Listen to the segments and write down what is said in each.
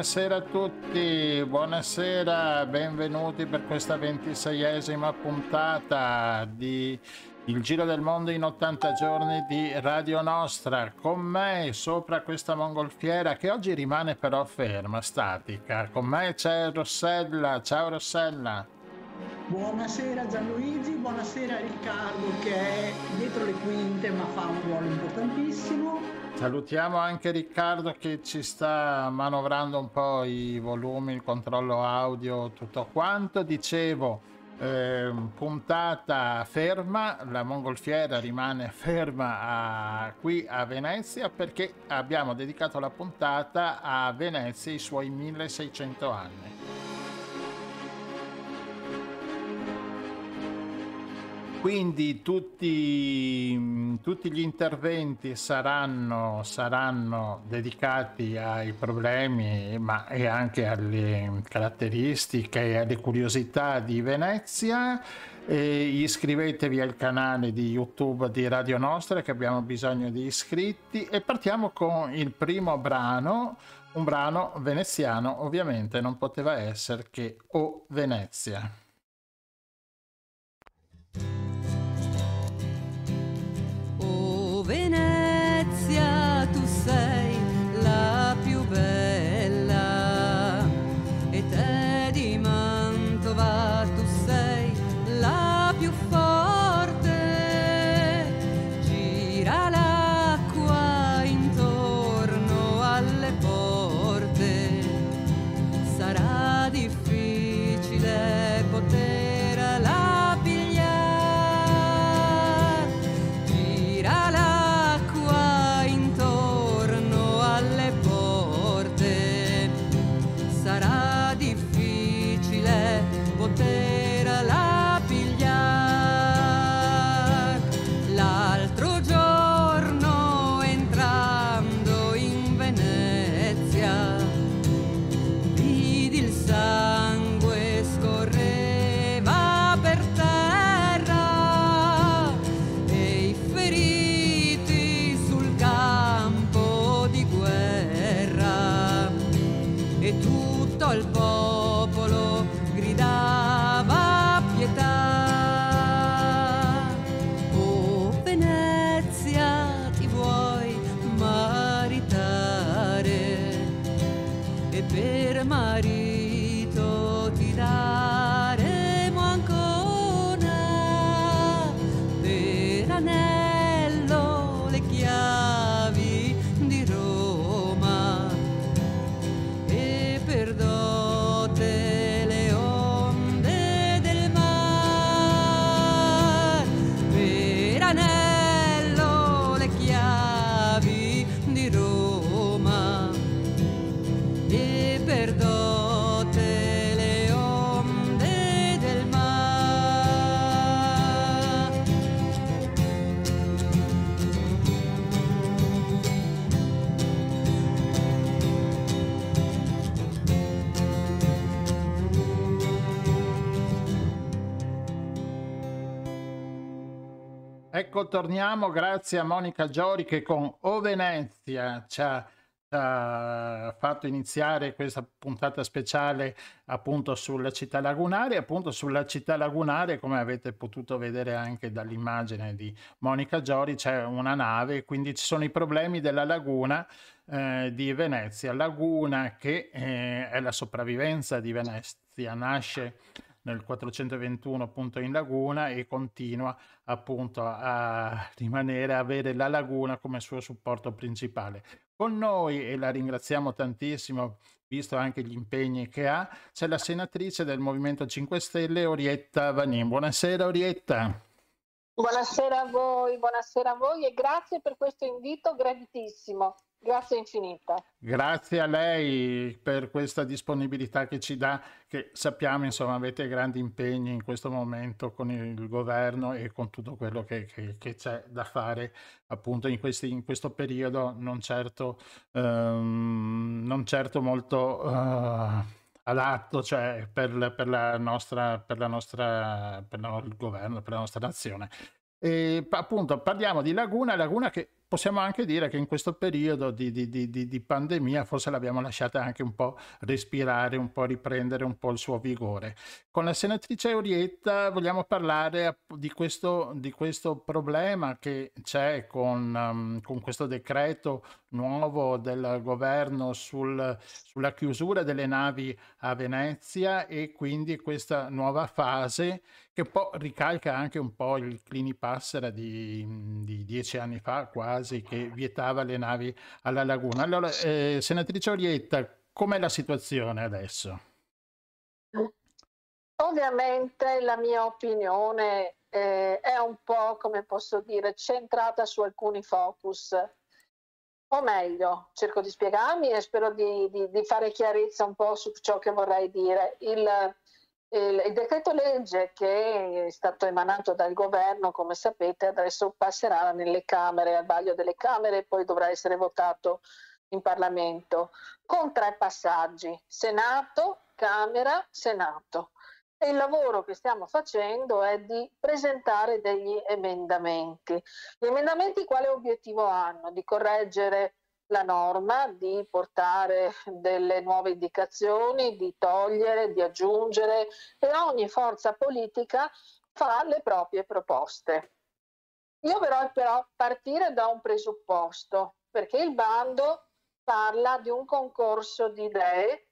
Buonasera a tutti, buonasera, benvenuti per questa ventiseiesima puntata di Il Giro del Mondo in 80 giorni di Radio Nostra. Con me sopra questa mongolfiera che oggi rimane però ferma, statica. Con me c'è Rossella, ciao Rossella. Buonasera Gianluigi, buonasera Riccardo che è dietro le quinte ma fa un ruolo importantissimo. Salutiamo anche Riccardo che ci sta manovrando un po' i volumi, il controllo audio, tutto quanto. Dicevo, eh, puntata ferma, la mongolfiera rimane ferma a, qui a Venezia perché abbiamo dedicato la puntata a Venezia e i suoi 1600 anni. Quindi tutti, tutti, gli interventi saranno, saranno, dedicati ai problemi ma e anche alle caratteristiche e alle curiosità di Venezia. E iscrivetevi al canale di YouTube di Radio Nostra che abbiamo bisogno di iscritti e partiamo con il primo brano, un brano veneziano ovviamente non poteva essere che O. Venezia Ecco, torniamo grazie a Monica Giori che con O Venezia ci ha, ha fatto iniziare questa puntata speciale appunto sulla città lagunare. Appunto sulla città lagunare, come avete potuto vedere anche dall'immagine di Monica Giori, c'è una nave, quindi ci sono i problemi della laguna eh, di Venezia. Laguna che eh, è la sopravvivenza di Venezia, nasce nel 421 appunto in laguna e continua appunto a rimanere, a avere la laguna come suo supporto principale. Con noi, e la ringraziamo tantissimo, visto anche gli impegni che ha, c'è la senatrice del Movimento 5 Stelle, Orietta Vanin. Buonasera Orietta. Buonasera a voi, buonasera a voi e grazie per questo invito graditissimo. Grazie infinita. Grazie a lei per questa disponibilità che ci dà, che sappiamo insomma avete grandi impegni in questo momento con il governo e con tutto quello che, che, che c'è da fare appunto in, questi, in questo periodo non certo, um, non certo molto uh, adatto cioè per, per, la nostra, per, la nostra, per il governo, per la nostra nazione. E appunto parliamo di Laguna, Laguna che possiamo anche dire che in questo periodo di, di, di, di, pandemia forse l'abbiamo lasciata anche un po' respirare, un po' riprendere un po' il suo vigore. Con la senatrice Orietta vogliamo parlare di questo, questo problema che c'è con, um, con, questo decreto nuovo del governo sul, sulla chiusura delle navi a Venezia e quindi questa nuova fase che poi ricalca anche un po' il Clinipassera di, di dieci anni fa quasi che vietava le navi alla laguna. Allora, eh, senatrice Orietta, com'è la situazione adesso? Ovviamente la mia opinione eh, è un po', come posso dire, centrata su alcuni focus. O meglio, cerco di spiegarmi e spero di, di, di fare chiarezza un po' su ciò che vorrei dire. Il, il, decreto legge che è stato emanato dal governo, come sapete, adesso passerà nelle Camere, al vaglio delle Camere e poi dovrà essere votato in Parlamento con tre passaggi, Senato, Camera, Senato. E il lavoro che stiamo facendo è di presentare degli emendamenti. Gli emendamenti quale obiettivo hanno? Di correggere la norma di portare delle nuove indicazioni, di togliere, di aggiungere e ogni forza politica fa le proprie proposte. Io vorrei però partire da un presupposto, perché il bando parla di un concorso di idee,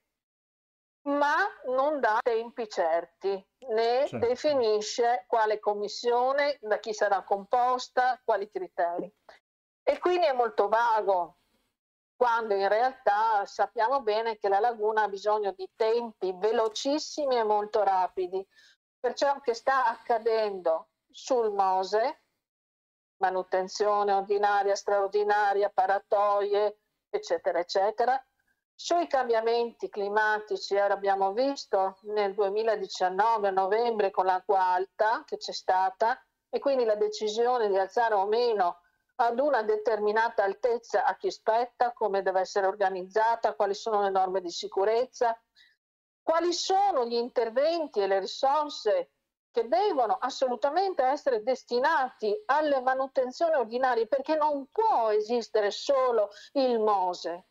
ma non dà tempi certi, né certo. definisce quale commissione, da chi sarà composta, quali criteri. E quindi è molto vago, quando in realtà sappiamo bene che la laguna ha bisogno di tempi velocissimi e molto rapidi. Per ciò che sta accadendo sul Mose, manutenzione ordinaria, straordinaria, paratoie, eccetera, eccetera, sui cambiamenti climatici, abbiamo visto nel 2019 a novembre con l'acqua alta che c'è stata e quindi la decisione di alzare o meno ad una determinata altezza a chi spetta, come deve essere organizzata, quali sono le norme di sicurezza, quali sono gli interventi e le risorse che devono assolutamente essere destinati alle manutenzioni ordinarie, perché non può esistere solo il Mose.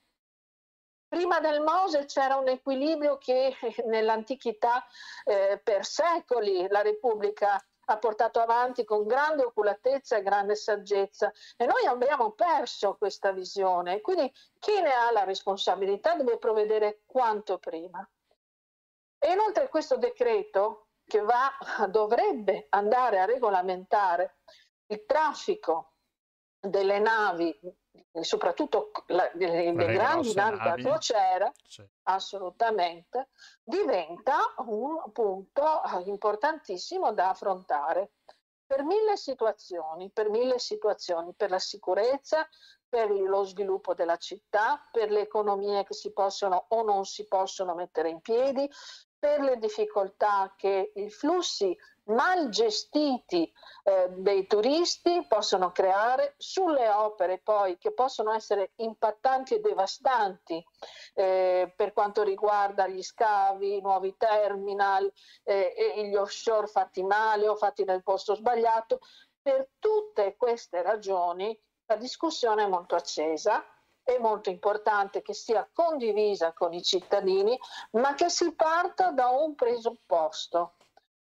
Prima del Mose c'era un equilibrio che nell'antichità eh, per secoli la Repubblica ha portato avanti con grande oculatezza e grande saggezza e noi abbiamo perso questa visione. Quindi chi ne ha la responsabilità deve provvedere quanto prima. E inoltre questo decreto che va, dovrebbe andare a regolamentare il traffico delle navi soprattutto la, le, le grandi navi da crociera, sì. assolutamente, diventa un punto importantissimo da affrontare per mille situazioni, per mille situazioni, per la sicurezza, per lo sviluppo della città, per le economie che si possono o non si possono mettere in piedi, per le difficoltà che i flussi mal gestiti eh, dei turisti possono creare sulle opere poi che possono essere impattanti e devastanti eh, per quanto riguarda gli scavi, i nuovi terminal eh, gli offshore fatti male o fatti nel posto sbagliato. Per tutte queste ragioni la discussione è molto accesa è molto importante che sia condivisa con i cittadini, ma che si parta da un presupposto.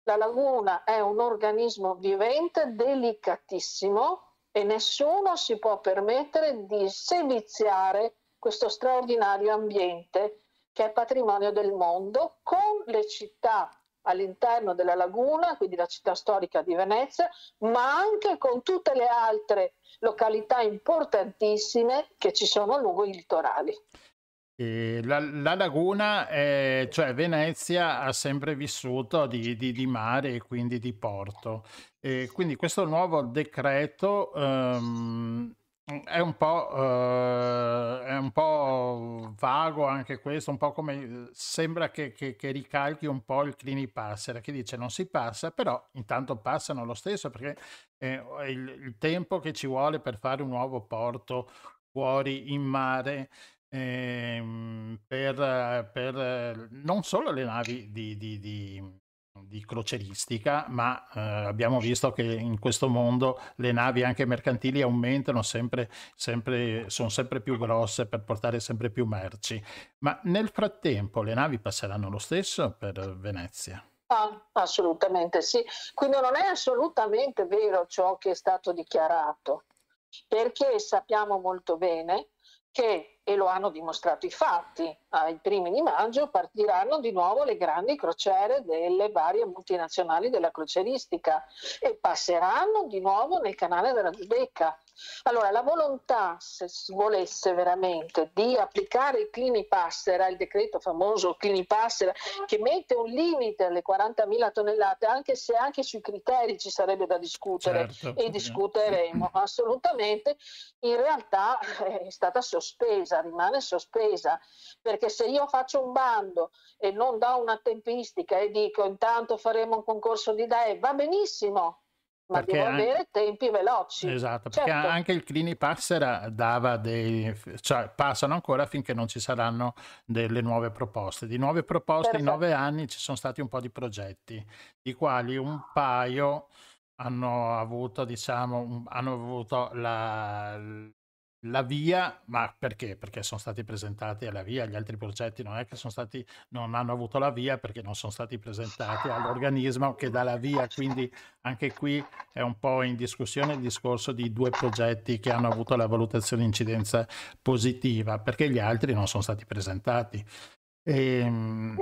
La laguna è un organismo vivente delicatissimo e nessuno si può permettere di seviziare questo straordinario ambiente che è patrimonio del mondo con le città all'interno della laguna, quindi la città storica di Venezia, ma anche con tutte le altre località importantissime che ci sono lungo i litorali. La, la, laguna, è, cioè Venezia, ha sempre vissuto di, di, di mare e quindi di porto. E quindi questo nuovo decreto um, È un po', eh, è un po' vago anche questo, un po' come sembra che, che- che ricalchi un po' il Clini Passera, che dice non si passa, però intanto passano lo stesso perché eh, il, il tempo che ci vuole per fare un nuovo porto fuori in mare ehm, per, per, eh, non solo le navi di, di- di- di croceristica, ma eh, abbiamo visto che in questo mondo le navi anche mercantili aumentano sempre, sempre, sono sempre più grosse per portare sempre più merci. Ma nel frattempo le navi passeranno lo stesso per Venezia? Ah, assolutamente sì. Quindi non è assolutamente vero ciò che è stato dichiarato, perché sappiamo molto bene che, e lo hanno dimostrato i fatti, ai primi di maggio partiranno di nuovo le grandi crociere delle varie multinazionali della croceristica e passeranno di nuovo nel canale della Giudecca. Allora, la volontà, se si volesse veramente, di applicare il Clini Passera, il decreto famoso Clini Passera, che mette un limite alle 40.000 tonnellate, anche se anche sui criteri ci sarebbe da discutere Certo, e discuteremo assolutamente, in realtà eh, è stata sospesa, rimane sospesa, perché se io faccio un bando e non do una tempistica e dico intanto faremo un concorso di DAE, va benissimo, ma Perché devo an- avere tempi veloci. Esatto, perché Certo. anche il Clini Passera dava dei, cioè passano ancora finché non ci saranno delle nuove proposte. Di nuove proposte in Perfetto. nove anni ci sono stati un po' di progetti, di quali un paio hanno avuto, diciamo, hanno avuto la, la via, ma perché? Perché sono stati presentati alla via, gli altri progetti non è che sono stati, non hanno avuto la via perché non sono stati presentati all'organismo che dà la via, quindi anche qui è un po' in discussione il discorso di due progetti che hanno avuto la valutazione incidenza positiva, perché gli altri non sono stati presentati. Ehm,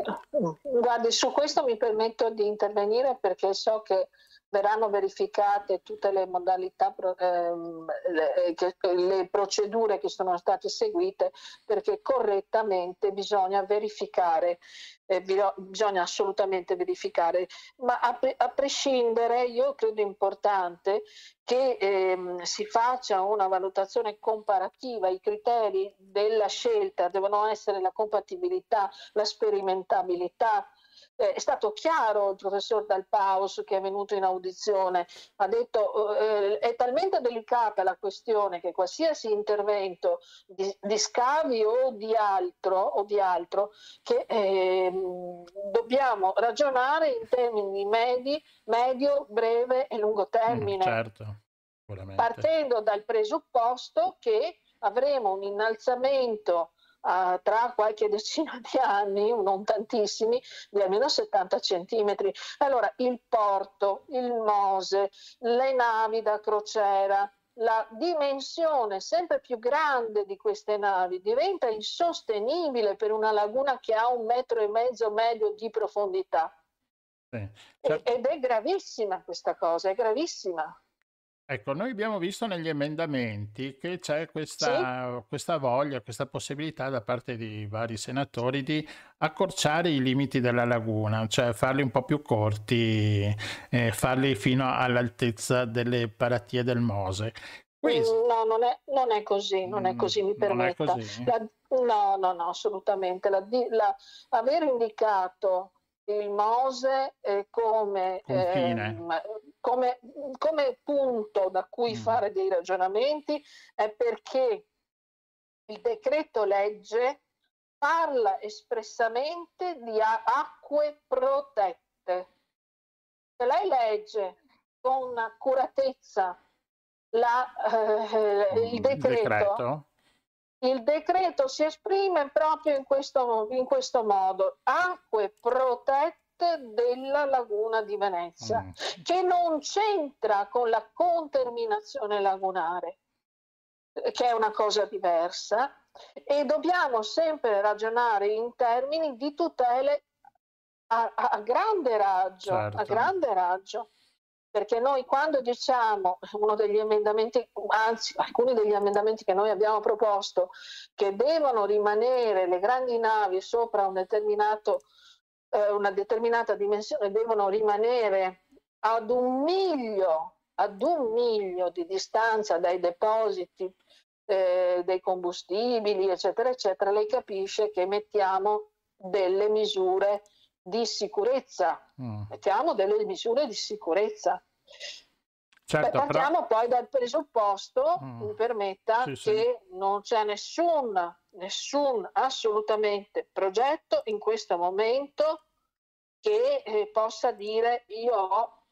Guardi, su questo mi permetto di intervenire perché so che verranno verificate tutte le modalità, ehm, le, che- le procedure che sono state seguite perché correttamente bisogna verificare, eh, bi- bisogna assolutamente verificare, ma a prescindere io credo importante che ehm, si faccia una valutazione comparativa, i criteri della scelta devono essere la compatibilità, la sperimentabilità. Eh, è stato chiaro il professor Dal Paus che è venuto in audizione, ha detto eh, è talmente delicata la questione che qualsiasi intervento di, di scavi o di altro, o di altro che ehm, dobbiamo ragionare in termini medi, medio, breve e lungo mm, termine certo, sicuramente. partendo dal presupposto che avremo un innalzamento tra qualche decina di anni, non tantissimi, di almeno 70 centimetri. Allora il porto, il Mose, le navi da crociera, la dimensione sempre più grande di queste navi diventa insostenibile per una laguna che ha un metro e mezzo medio di profondità. Sì. Cioè, Ed è gravissima questa cosa, è gravissima. Ecco, noi abbiamo visto negli emendamenti che c'è questa, questa voglia, questa possibilità da parte di vari senatori di accorciare i limiti della laguna, cioè farli un po' più corti, eh, farli fino all'altezza delle paratie del Mose. Questo, Mm, No, non è, non è così, non è Mm, così, mi permetta. così? La- no, no, no, assolutamente. La, la- aver indicato il Mose eh, come, ehm, come, come punto da cui Mm. fare dei ragionamenti è perché il decreto legge parla espressamente di acque protette. Se lei legge con accuratezza la, eh, il Mm, decreto, il decreto si esprime proprio in questo, in questo modo, acque protette della laguna di Venezia, Mm. che non c'entra con la conterminazione lagunare, che è una cosa diversa, e dobbiamo sempre ragionare in termini di tutele a, a- a grande raggio, a Certo. grande raggio. Perché noi quando diciamo uno degli emendamenti, anzi alcuni degli emendamenti che noi abbiamo proposto, che devono rimanere le grandi navi sopra un eh, una determinata dimensione, devono rimanere ad un miglio, ad un miglio di distanza dai depositi eh, dei combustibili, eccetera, eccetera, lei capisce che mettiamo delle misure di sicurezza, mm. mettiamo delle misure di sicurezza. Certo, Beh, partiamo però... poi dal presupposto, mm. mi permetta, sì, che sì. non c'è nessun, nessun assolutamente progetto in questo momento che eh, possa dire io ho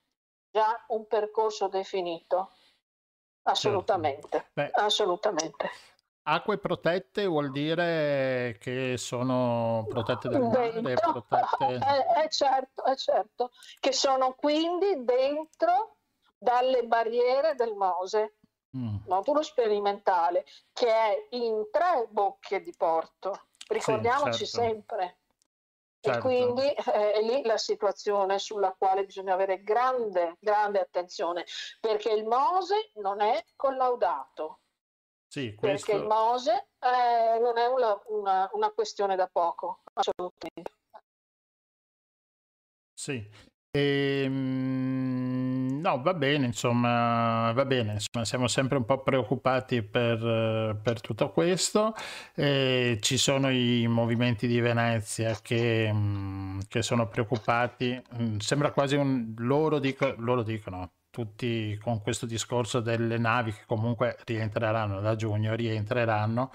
già un percorso definito. Assolutamente, certo. Beh, assolutamente. Acque protette vuol dire che sono protette dal mare? Protette... È, è, certo, è certo, che sono quindi dentro dalle barriere del Mose, mm. modulo sperimentale, che è in tre bocche di porto. Ricordiamoci sì, certo. sempre. Certo. E quindi eh, è lì la situazione sulla quale bisogna avere grande, grande attenzione, perché il Mose non è collaudato. Sì, questo... Perché il Mose eh, non è una, una, una, questione da poco, assolutamente. Sì, e, ehm, no, va bene, insomma, va bene, insomma, siamo sempre un po' preoccupati per, per tutto questo. E ci sono i movimenti di Venezia che, che sono preoccupati, mm, sembra quasi un loro, dico, loro dicono tutti con questo discorso delle navi che comunque rientreranno da giugno, rientreranno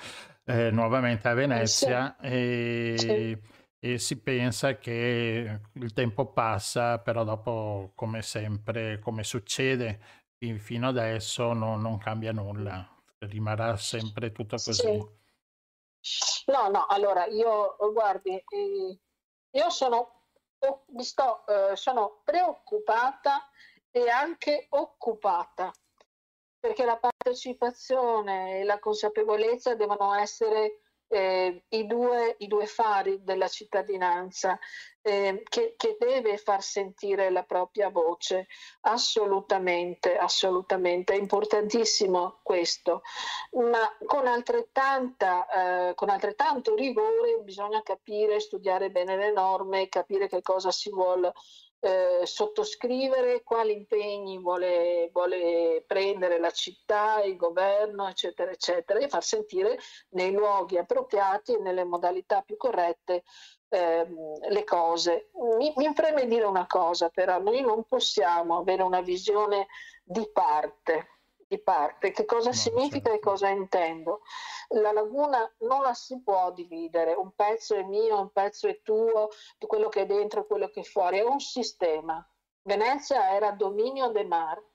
eh, nuovamente a Venezia. Sì. E, sì e si pensa che il tempo passa, però dopo, come sempre, come succede fino adesso, no, non cambia nulla, rimarrà sempre tutto così. Sì. No, no, allora io, guardi, io sono, mi sto, eh, sono preoccupata e anche occupata perché la partecipazione e la consapevolezza devono essere eh, i, due, i, due, fari della cittadinanza eh, che, che, deve far sentire la propria voce. Assolutamente, assolutamente, è importantissimo questo, ma con, eh, con altrettanto rigore bisogna capire, studiare bene le norme, capire che cosa si vuole eh, sottoscrivere, quali impegni vuole, vuole, prendere la città, il governo, eccetera, eccetera, e far sentire nei luoghi appropriati e nelle modalità più corrette eh, le cose. Mi, mi preme dire una cosa, però noi non possiamo avere una visione di parte di parte. Che cosa no, significa certo. e cosa intendo? La laguna non la si può dividere, un pezzo è mio, un pezzo è tuo, quello che è dentro e quello che è fuori, è un sistema. Venezia era dominio del mare,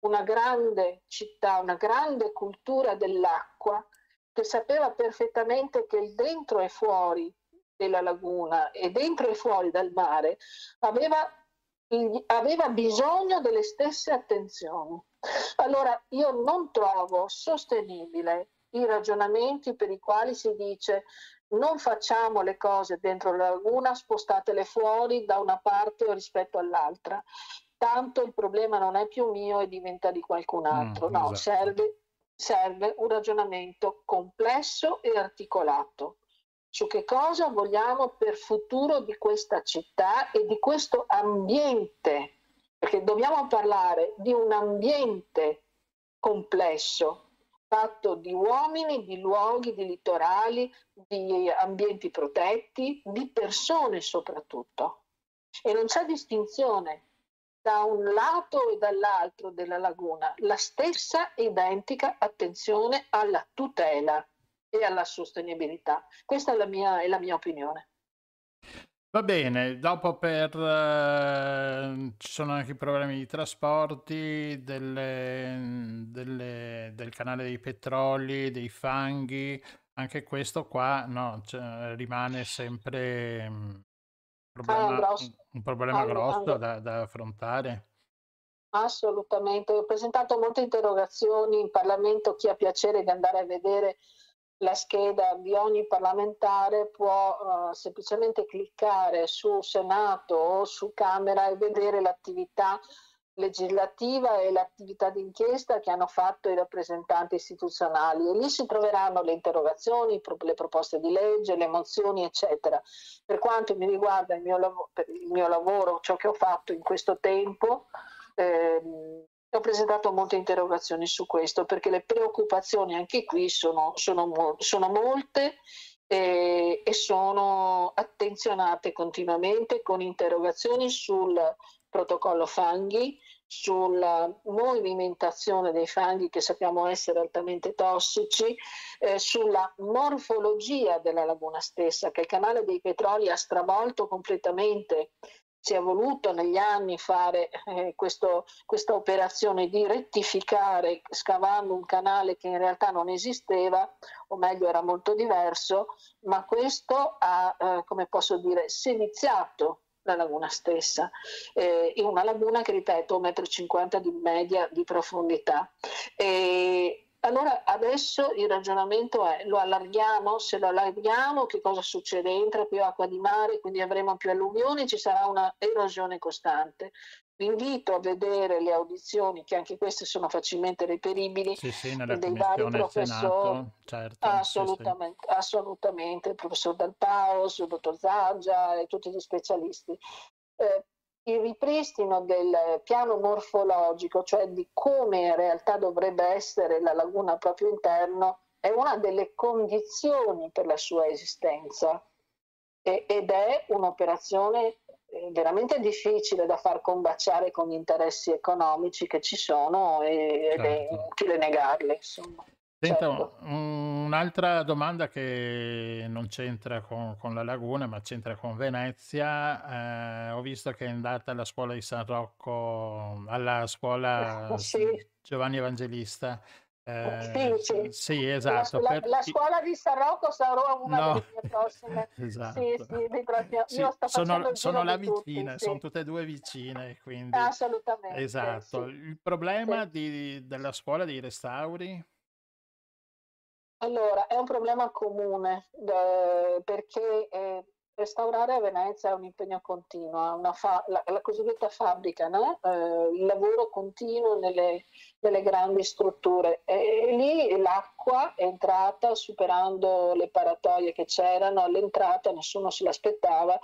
una grande città, una grande cultura dell'acqua che sapeva perfettamente che il dentro e fuori della laguna e dentro e fuori dal mare aveva, aveva bisogno delle stesse attenzioni. Allora io non trovo sostenibile i ragionamenti per i quali si dice non facciamo le cose dentro la laguna, spostatele fuori da una parte rispetto all'altra. Tanto il problema non è più mio e diventa di qualcun mm, altro. Mm, no, esatto. serve, serve un ragionamento complesso e articolato su che cosa vogliamo per futuro di questa città e di questo ambiente perché dobbiamo parlare di un ambiente complesso fatto di uomini, di luoghi, di litorali, di ambienti protetti, di persone soprattutto. E non c'è distinzione da un lato e dall'altro della laguna, la stessa identica attenzione alla tutela e alla sostenibilità. Questa è la mia, è la mia opinione. Va bene, dopo per, eh, ci sono anche i problemi di trasporti, delle, delle, del canale dei petroli, dei fanghi, anche questo qua no, cioè, rimane sempre problema, ah, un problema ah, grosso ah, da, da affrontare. Assolutamente, ho presentato molte interrogazioni in Parlamento, chi ha piacere di andare a vedere la scheda di ogni parlamentare può uh, semplicemente cliccare su Senato o su Camera e vedere l'attività legislativa e l'attività d'inchiesta che hanno fatto i rappresentanti istituzionali e lì si troveranno le interrogazioni, le proposte di legge, le mozioni eccetera. Per quanto mi riguarda il mio, lav- il mio lavoro, ciò che ho fatto in questo tempo, ehm, ho presentato molte interrogazioni su questo perché le preoccupazioni anche qui sono, sono, sono molte e, e sono attenzionate continuamente con interrogazioni sul protocollo fanghi, sulla movimentazione dei fanghi che sappiamo essere altamente tossici, eh, sulla morfologia della laguna stessa, che il canale dei petroli ha stravolto completamente. Si è voluto negli anni fare eh, questo, questa operazione di rettificare scavando un canale che in realtà non esisteva, o meglio era molto diverso, ma questo ha, eh, come posso dire, seviziato la laguna stessa, eh, in una laguna che ripeto 1,50 m di media di profondità. E allora adesso il ragionamento è lo allarghiamo, se lo allarghiamo che cosa succede? Entra più acqua di mare, quindi avremo più alluvioni, ci sarà una erosione costante. Vi invito a vedere le audizioni, che anche queste sono facilmente reperibili, sì, sì, dei vari professori. Certo, assolutamente, sì, assolutamente, il professor Del Paos, il dottor Zaggia e tutti gli specialisti. Eh, il ripristino del piano morfologico, cioè di come in realtà dovrebbe essere la laguna proprio interno, è una delle condizioni per la sua esistenza ed è un'operazione veramente difficile da far combaciare con gli interessi economici che ci sono e, certo. ed è certo. inutile negarli. Insomma. Senta, certo. un'altra domanda che non c'entra con, con, la laguna, ma c'entra con Venezia. Eh, ho visto che è andata alla scuola di San Rocco, alla scuola sì. Giovanni Evangelista. Eh, sì, sì. sì, esatto. La, per... la, scuola di San Rocco sarà una no. delle mie prossime. esatto. Sì, sì, prossimi... sì sono, sono là vicine, tutti, sono tutte e due vicine. Quindi... Assolutamente. Esatto. Il problema di, della scuola dei restauri? Allora, è un problema comune eh, perché eh, Restaurare a Venezia è un impegno continuo, fa- la, la, cosiddetta fabbrica, no? eh, il lavoro continuo nelle, nelle grandi strutture. E, e, lì l'acqua è entrata superando le paratoie che c'erano, all'entrata nessuno se l'aspettava.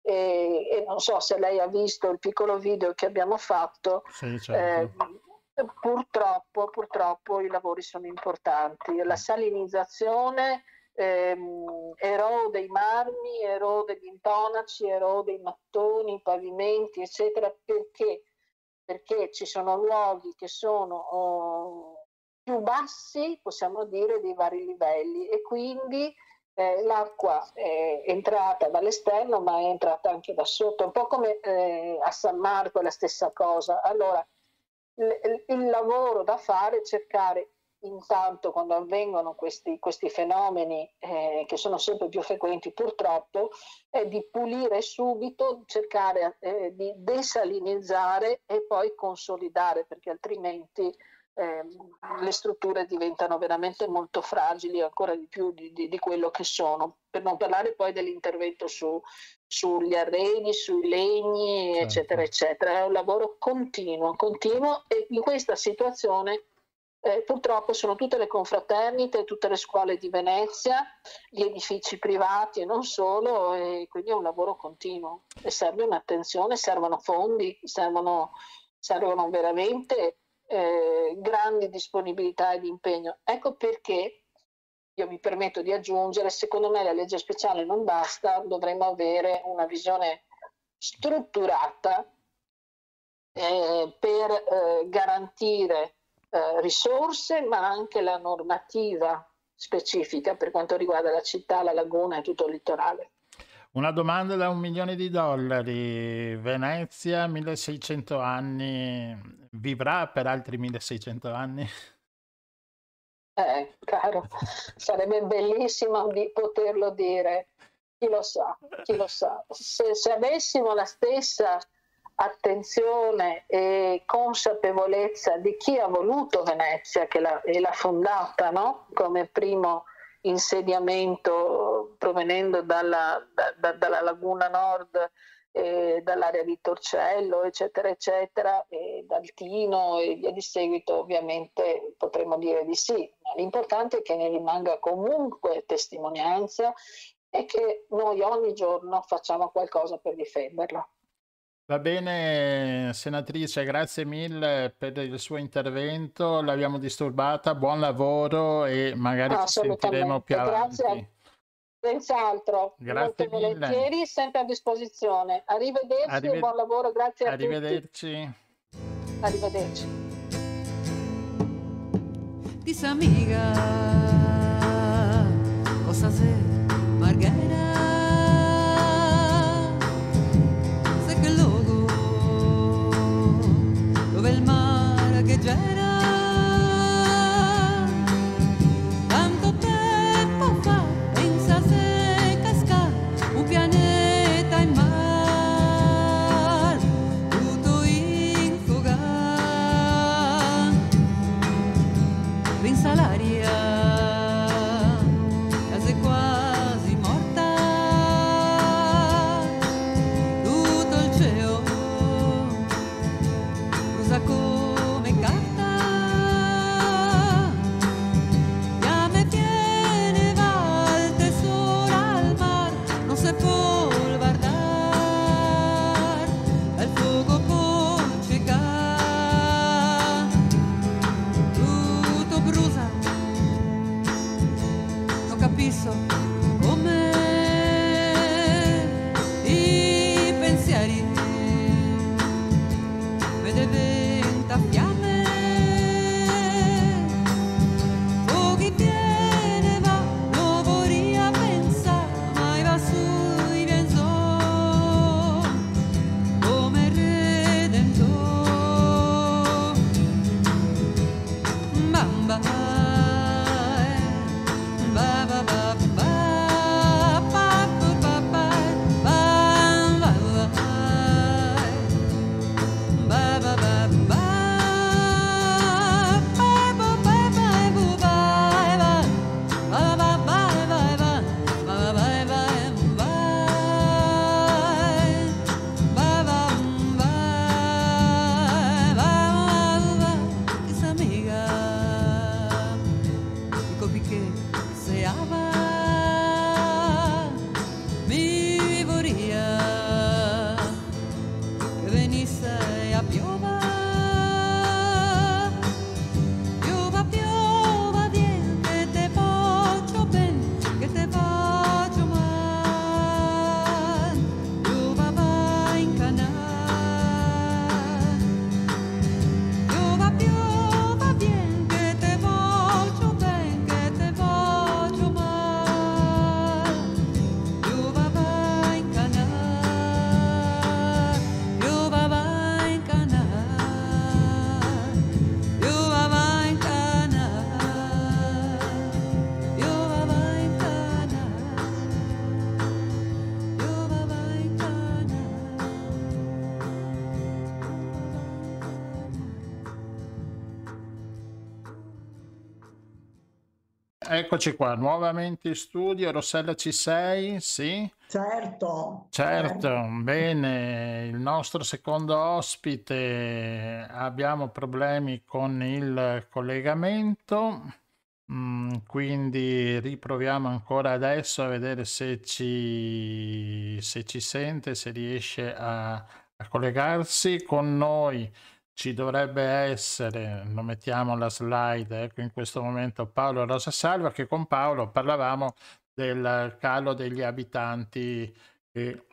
E, e non so se lei ha visto il piccolo video che abbiamo fatto. Sì, certo. Purtroppo, purtroppo i lavori sono importanti. La salinizzazione ehm, erode i marmi, erode gli intonaci, erode i mattoni, i pavimenti, eccetera, perché? Perché ci sono luoghi che sono oh, più bassi, possiamo dire, dei vari livelli e quindi eh, l'acqua è entrata dall'esterno ma è entrata anche da sotto, un po' come eh, a San Marco è la stessa cosa. Allora, il, il lavoro da fare è cercare intanto quando avvengono questi, questi fenomeni eh, che sono sempre più frequenti purtroppo è di pulire subito, cercare eh, di desalinizzare e poi consolidare perché altrimenti eh, le strutture diventano veramente molto fragili ancora di più di, di, di quello che sono. Per non parlare poi dell'intervento su, sugli arredi, sui legni certo. eccetera eccetera. È un lavoro continuo continuo e in questa situazione eh, purtroppo sono tutte le confraternite, tutte le scuole di Venezia, gli edifici privati e non solo, e quindi è un lavoro continuo. E serve un'attenzione, servono fondi, servono, servono veramente eh, grandi disponibilità ed impegno. Ecco perché io mi permetto di aggiungere, secondo me la legge speciale non basta, dovremmo avere una visione strutturata eh, per eh, garantire eh, risorse, ma anche la normativa specifica per quanto riguarda la città, la laguna e tutto il litorale. Una domanda da un milione di dollari. Venezia, 1600 anni, vivrà per altri 1600 anni? Eh, caro, sarebbe bellissimo di poterlo dire. Chi lo sa, chi lo sa. Se, se avessimo la stessa attenzione e consapevolezza di chi ha voluto Venezia che l'ha, e l'ha fondata no? come primo insediamento provenendo dalla, da, da, dalla laguna nord eh, dall'area di Torcello eccetera eccetera e dal Tino e via di seguito ovviamente potremmo dire di sì. Ma l'importante è che ne rimanga comunque testimonianza e che noi ogni giorno facciamo qualcosa per difenderla Va bene, senatrice, grazie mille per il suo intervento, l'abbiamo disturbata, buon lavoro e magari ci sentiremo più avanti. Grazie. Senz'altro, grazie molto mille. volentieri, sempre a disposizione. Arrivederci Arrived- buon lavoro, grazie a Arrivederci. tutti. Arrivederci. Disamiga, cosa sei, You're mind. Eccoci qua, nuovamente in studio. Rossella ci sei? Sì? Certo. Certo, certo. bene. Il nostro secondo ospite abbiamo problemi con il collegamento, mm, quindi riproviamo ancora adesso a vedere se ci, se ci sente, se riesce a, a collegarsi con noi ci dovrebbe essere, lo mettiamo la slide, ecco in questo momento Paolo Rosa Salva, che con Paolo parlavamo del calo degli abitanti che,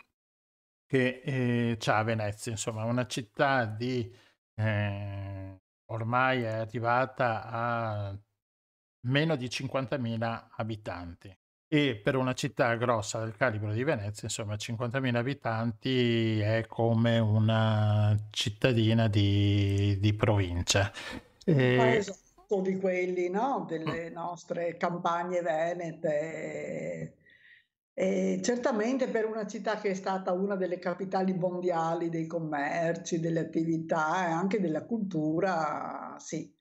che eh, c'ha Venezia, insomma una città di eh, ormai è arrivata a meno di 50.000 abitanti e per una città grossa del calibro di Venezia, insomma 50.000 abitanti è come una cittadina di, di provincia. E... Esatto di quelli, no? Delle mm. nostre campagne venete. E certamente per una città che è stata una delle capitali mondiali dei commerci, delle attività e anche della cultura, sì,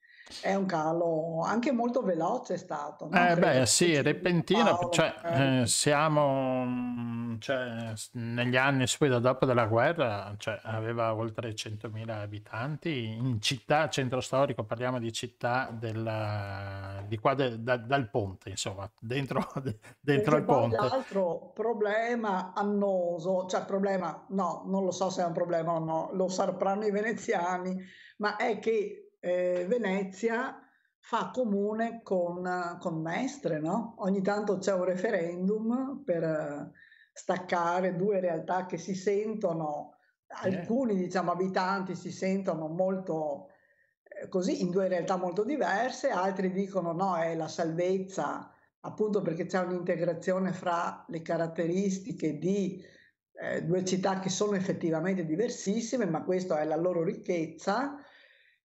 è un calo anche molto veloce è stato. No? Eh beh sì, repentino, Paolo, cioè eh. eh, siamo mm, cioè, negli anni subito dopo della guerra, cioè, aveva oltre 100.000 abitanti, in città, centro storico, parliamo di città della- di qua de- da- dal ponte, insomma, dentro, dentro il ponte. l'altro problema annoso, cioè problema, no, non lo so se è un problema o no, lo sapranno i veneziani, ma è che eh, Venezia fa comune con, con Mestre, no? Ogni tanto c'è un referendum per eh, staccare due realtà che si sentono, Sì. alcuni diciamo abitanti si sentono molto eh, così in due realtà molto diverse, altri dicono no, è la salvezza appunto perché c'è un'integrazione fra le caratteristiche di eh, due città che sono effettivamente diversissime, ma questa è la loro ricchezza.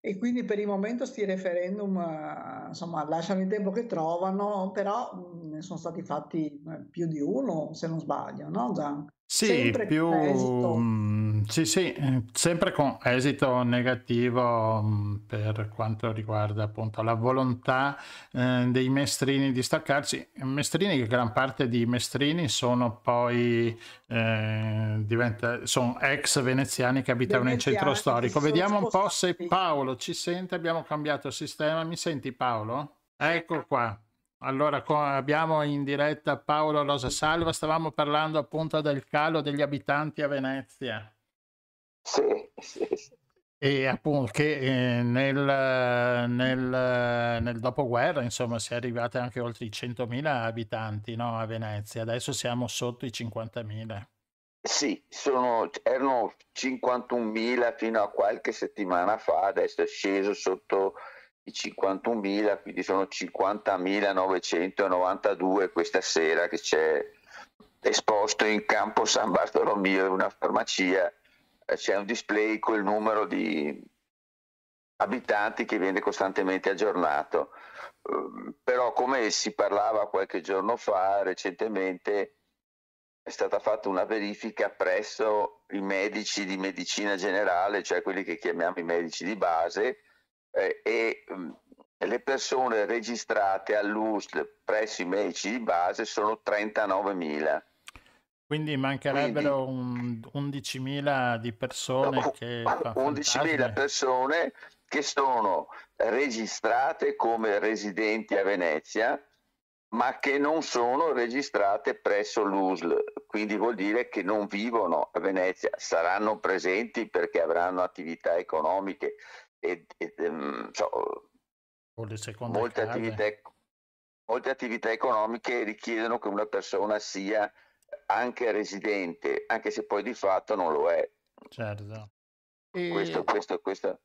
E quindi per il momento sti referendum, eh, insomma, lasciano il tempo che trovano, però mh, ne sono stati fatti eh, più di uno, se non sbaglio, no Gian? Sì, Sempre più, mm, sì, sì, eh, sempre con esito negativo mm, per quanto riguarda appunto la volontà eh, dei mestrini di staccarsi. Mestrini che gran parte di mestrini sono poi eh, diventa- sono ex veneziani che abitavano in centro storico. Vediamo un po' se. Paolo ci sente. Abbiamo cambiato sistema. Mi senti Paolo? Ecco qua. Allora, abbiamo in diretta Paolo Rosa Salva, stavamo parlando appunto del calo degli abitanti a Venezia Sì, sì, sì. e appunto che eh, nel, nel, nel dopoguerra, insomma, si è arrivati anche oltre i 100.000 abitanti, no, a Venezia, adesso siamo sotto i 50.000. Sì, sono, erano 51.000 fino a qualche settimana fa, adesso è sceso sotto i 51.000, quindi sono 50.992 questa sera che c'è esposto in campo San Bartolomeo in una farmacia, c'è un display con il numero di abitanti che viene costantemente aggiornato. Eh, però come si parlava qualche giorno fa, recentemente è stata fatta una verifica presso i medici di medicina generale, cioè quelli che chiamiamo i medici di base, eh, e mh, le persone registrate all'USL presso i medici di base sono 39.000. Quindi mancherebbero un 11.000 di persone No, che fa 11.000 fantasmi. persone che sono registrate come residenti a Venezia, ma che non sono registrate presso l'USL, quindi vuol dire che non vivono a Venezia, saranno presenti perché avranno attività economiche e, e, ehm, so, molte, attività, molte attività economiche richiedono che una persona sia anche residente, anche se poi di fatto non lo è. Certo. Questo, E, questo, questo.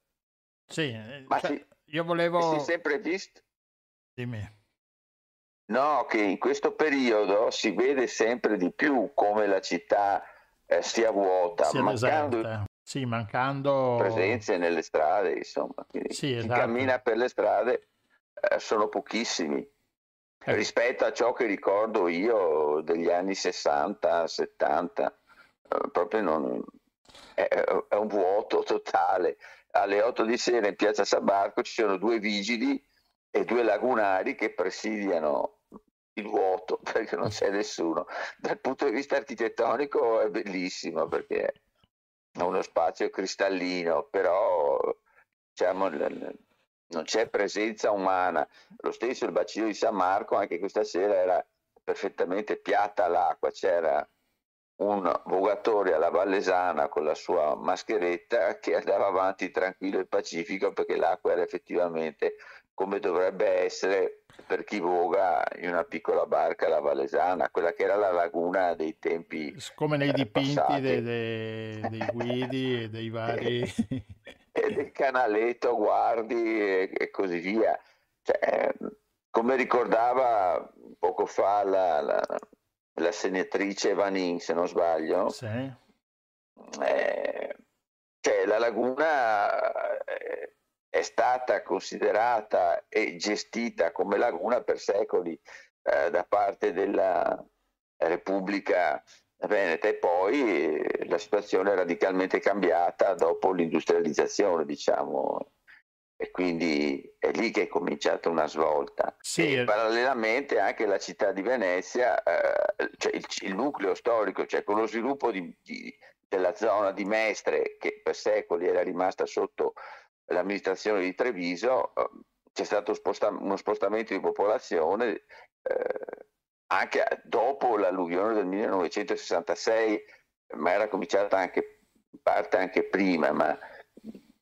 sì, eh, Ma cioè, si, io si volevo... è sempre visto? Dimmi. No, che in questo periodo si vede sempre di più come la città eh, sia vuota, Sia mancando. Sì, mancando... presenze nelle strade, insomma. Quindi Sì, chi esatto. cammina per le strade eh, sono pochissimi Rispetto a ciò che ricordo io degli anni 60, 70. eh, proprio non, è, è un vuoto totale. Alle 8 di sera in piazza San Marco ci sono due vigili e due lagunari che presidiano il vuoto perché non c'è nessuno. Dal punto di vista architettonico è bellissimo perché è uno spazio cristallino, però diciamo, non c'è presenza umana. Lo stesso il bacino di San Marco, anche questa sera era perfettamente piatta l'acqua, c'era un vogatore alla Vallesana con la sua mascheretta che andava avanti tranquillo e pacifico perché l'acqua era effettivamente come dovrebbe essere per chi voga in una piccola barca alla Vallesana, quella che era la laguna dei tempi Come nei eh, dipinti dei, dei- dei guidi e dei vari... del canaletto, guardi e, e così via. Cioè, come ricordava poco fa la, la- la senatrice Vanin, se non sbaglio, Sì. eh, cioè, la laguna eh, è stata considerata e gestita come laguna per secoli eh, da parte della Repubblica Veneta e poi eh, la situazione è radicalmente cambiata dopo l'industrializzazione, diciamo. e quindi è lì che è cominciata una svolta. Sì. E parallelamente anche la città di Venezia, eh, cioè il, il, nucleo storico, cioè con lo sviluppo di, di, della zona di Mestre, che per secoli era rimasta sotto l'amministrazione di Treviso, eh, c'è stato sposta- uno spostamento di popolazione eh, anche dopo l'alluvione del 1966, ma era cominciata anche in parte anche prima, ma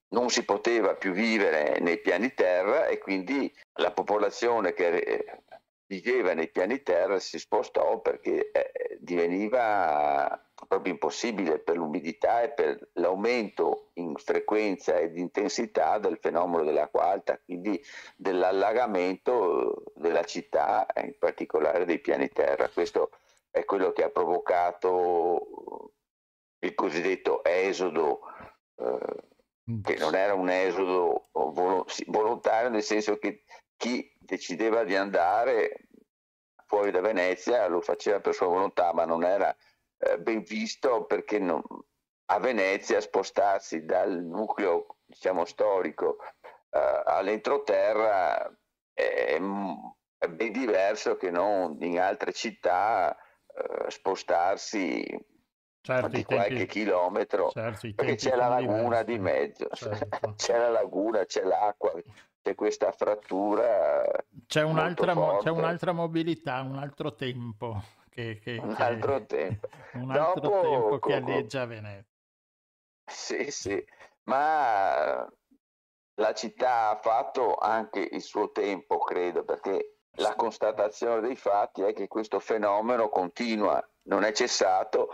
non si poteva più vivere nei piani terra e quindi la popolazione che eh, viveva nei piani terra si spostò perché eh, diveniva proprio impossibile per l'umidità e per l'aumento in frequenza ed intensità del fenomeno dell'acqua alta, quindi dell'allagamento della città, in particolare dei piani terra. Questo è quello che ha provocato il cosiddetto esodo, eh, che non era un esodo volontario, nel senso che chi decideva di andare fuori da Venezia lo faceva per sua volontà, ma non era eh, ben visto perché non, a Venezia spostarsi dal nucleo diciamo, storico eh, all'entroterra è, è, ben diverso che non in altre città eh, spostarsi certo, di qualche tempi, chilometro certo, perché c'è la laguna diversi. di mezzo certo. c'è la laguna, c'è l'acqua c'è questa frattura c'è un'altra, mo- c'è un'altra mobilità, un altro tempo che, che, un altro che, tempo, un altro Dopo, tempo che alleggia Venezia. Sì, sì, ma la città ha fatto anche il suo tempo, credo, perché la constatazione dei fatti è che questo fenomeno continua, non è cessato.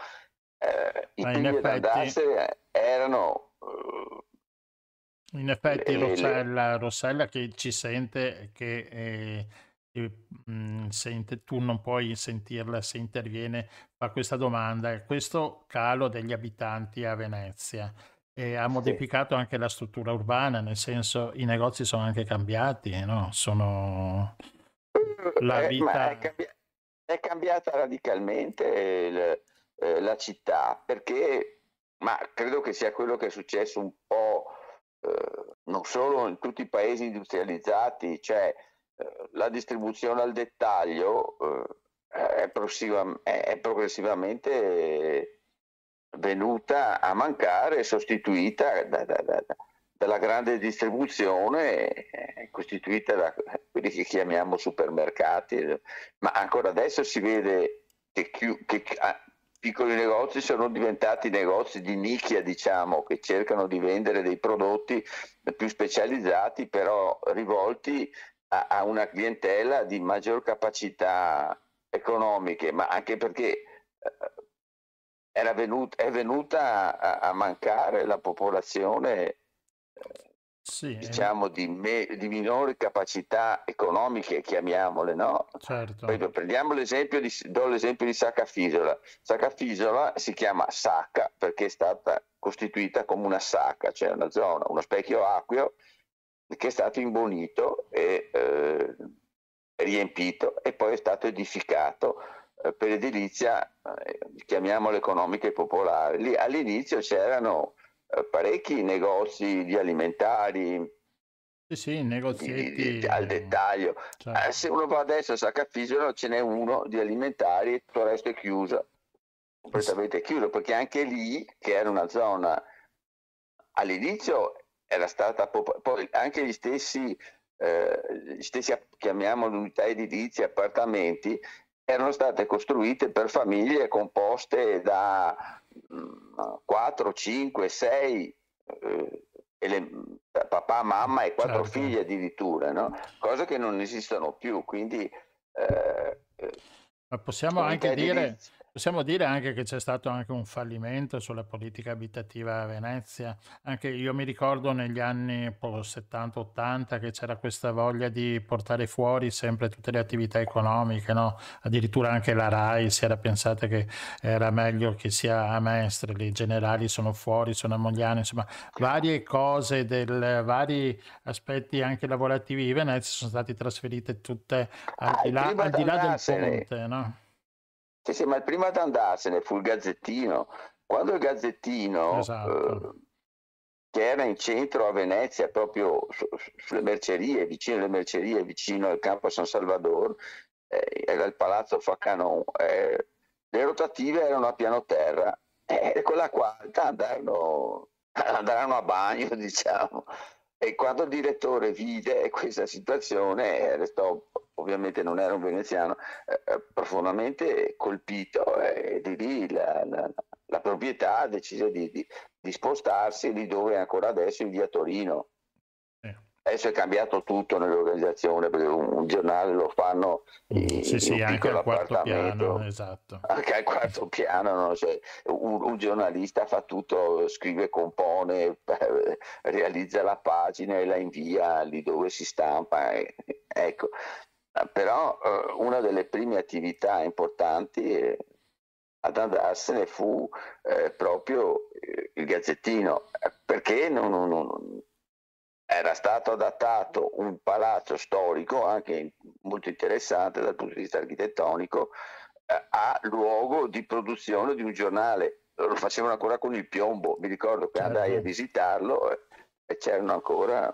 Eh, I primi effetti... ad andarsene erano in effetti Rossella, Rossella, che ci sente, che eh, e, mh, sente, tu non puoi sentirla se interviene, fa questa domanda. Questo calo degli abitanti a Venezia e ha modificato anche la struttura urbana, nel senso i negozi sono anche cambiati, no? Sono la vita... Eh, è, cambi- è, cambiata radicalmente il, eh, la città perché, ma credo che sia quello che è successo un po' eh, non solo in tutti i paesi industrializzati, cioè la distribuzione al dettaglio eh, è, progressivamente venuta a mancare sostituita da, da, da, dalla grande distribuzione eh, costituita da quelli che chiamiamo supermercati, ma ancora adesso si vede che, che ah, piccoli negozi sono diventati negozi di nicchia, diciamo, che cercano di vendere dei prodotti più specializzati, però rivolti a, a una clientela di maggior capacità economiche, ma anche perché eh, venuta, è venuta a, a, mancare la popolazione eh, sì, diciamo di, me, di, minori capacità economiche, chiamiamole, no? Certo. Poi prendiamo l'esempio di, do l'esempio di Saccafisola. Saccafisola si chiama Sacca perché è stata costituita come una sacca, cioè una zona, uno specchio acqueo che è stato imbonito e eh, riempito e poi è stato edificato eh, per edilizia, eh, chiamiamola economica e popolare. Lì all'inizio c'erano eh, parecchi negozi di alimentari, sì, sì, negozietti di, di, al dettaglio. Certo. Eh, se uno va adesso a Saccafisola ce n'è uno di alimentari e tutto il resto è chiuso, completamente chiuso, perché anche lì, che era una zona all'inizio era stata poi anche gli stessi, eh, gli stessi chiamiamoli unità edilizie, appartamenti, erano state costruite per famiglie composte da mh, 4, 5, 6 eh, ele- papà, mamma e quattro certo. figli addirittura, no? cose che non esistono più. Quindi, eh, Ma possiamo anche dire, Possiamo dire anche che c'è stato anche un fallimento sulla politica abitativa a Venezia. Anche io mi ricordo negli anni 70-80 che c'era questa voglia di portare fuori sempre tutte le attività economiche, no? addirittura anche la RAI si era pensata che era meglio che sia a Mestre, i generali sono fuori, sono a Mogliano, insomma varie cose, del, vari aspetti anche lavorativi di Venezia sono stati trasferite tutte al di là, al di là del ponte. No? Sì, sì, ma il primo ad andarsene fu il Gazzettino. Quando il Gazzettino esatto. eh, che era in centro a Venezia, proprio su, sulle mercerie, vicino alle mercerie, vicino al campo San Salvador, eh, era il palazzo Facanon. Eh, le rotative erano a piano terra e eh, con la quarta andarono, andarono a bagno, diciamo. E quando il direttore vide questa situazione, restò, ovviamente non era un veneziano, eh, eh profondamente colpito e di lì la, la, la proprietà decise di, di, di, spostarsi lì dove è ancora adesso in via Torino. Adesso è cambiato tutto nell'organizzazione perché un, un giornale lo fanno in, sì, sì, in anche al quarto piano, esatto. Anche al quarto piano, no? cioè, un, un, giornalista fa tutto, scrive, compone, realizza la pagina e la invia lì dove si stampa. Eh, ecco. Però eh, una delle prime attività importanti eh, ad andarsene fu eh, proprio eh, il gazzettino, perché non, non, non era stato adattato un palazzo storico, anche molto interessante dal punto di vista architettonico, eh, a luogo di produzione di un giornale. Lo facevano ancora con il piombo, mi ricordo che certo. andai a visitarlo e, e c'erano ancora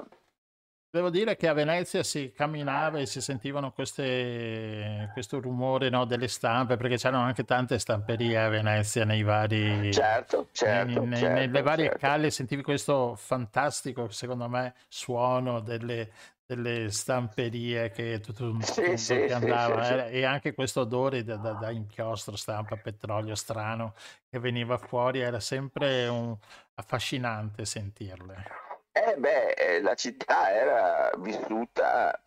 Devo dire che a Venezia si camminava e si sentivano queste, questo rumore no, delle stampe, perché c'erano anche tante stamperie a Venezia nei vari, certo, certo, nei, certo, nelle varie certo. calle, sentivi questo fantastico, secondo me, suono delle, delle stamperie che, tutto, tutto, sì, sì, che andava sì, eh, e anche questo odore da, da, da, inchiostro, stampa, petrolio strano che veniva fuori, era sempre un, affascinante sentirle. Eh beh, eh, la città era vissuta,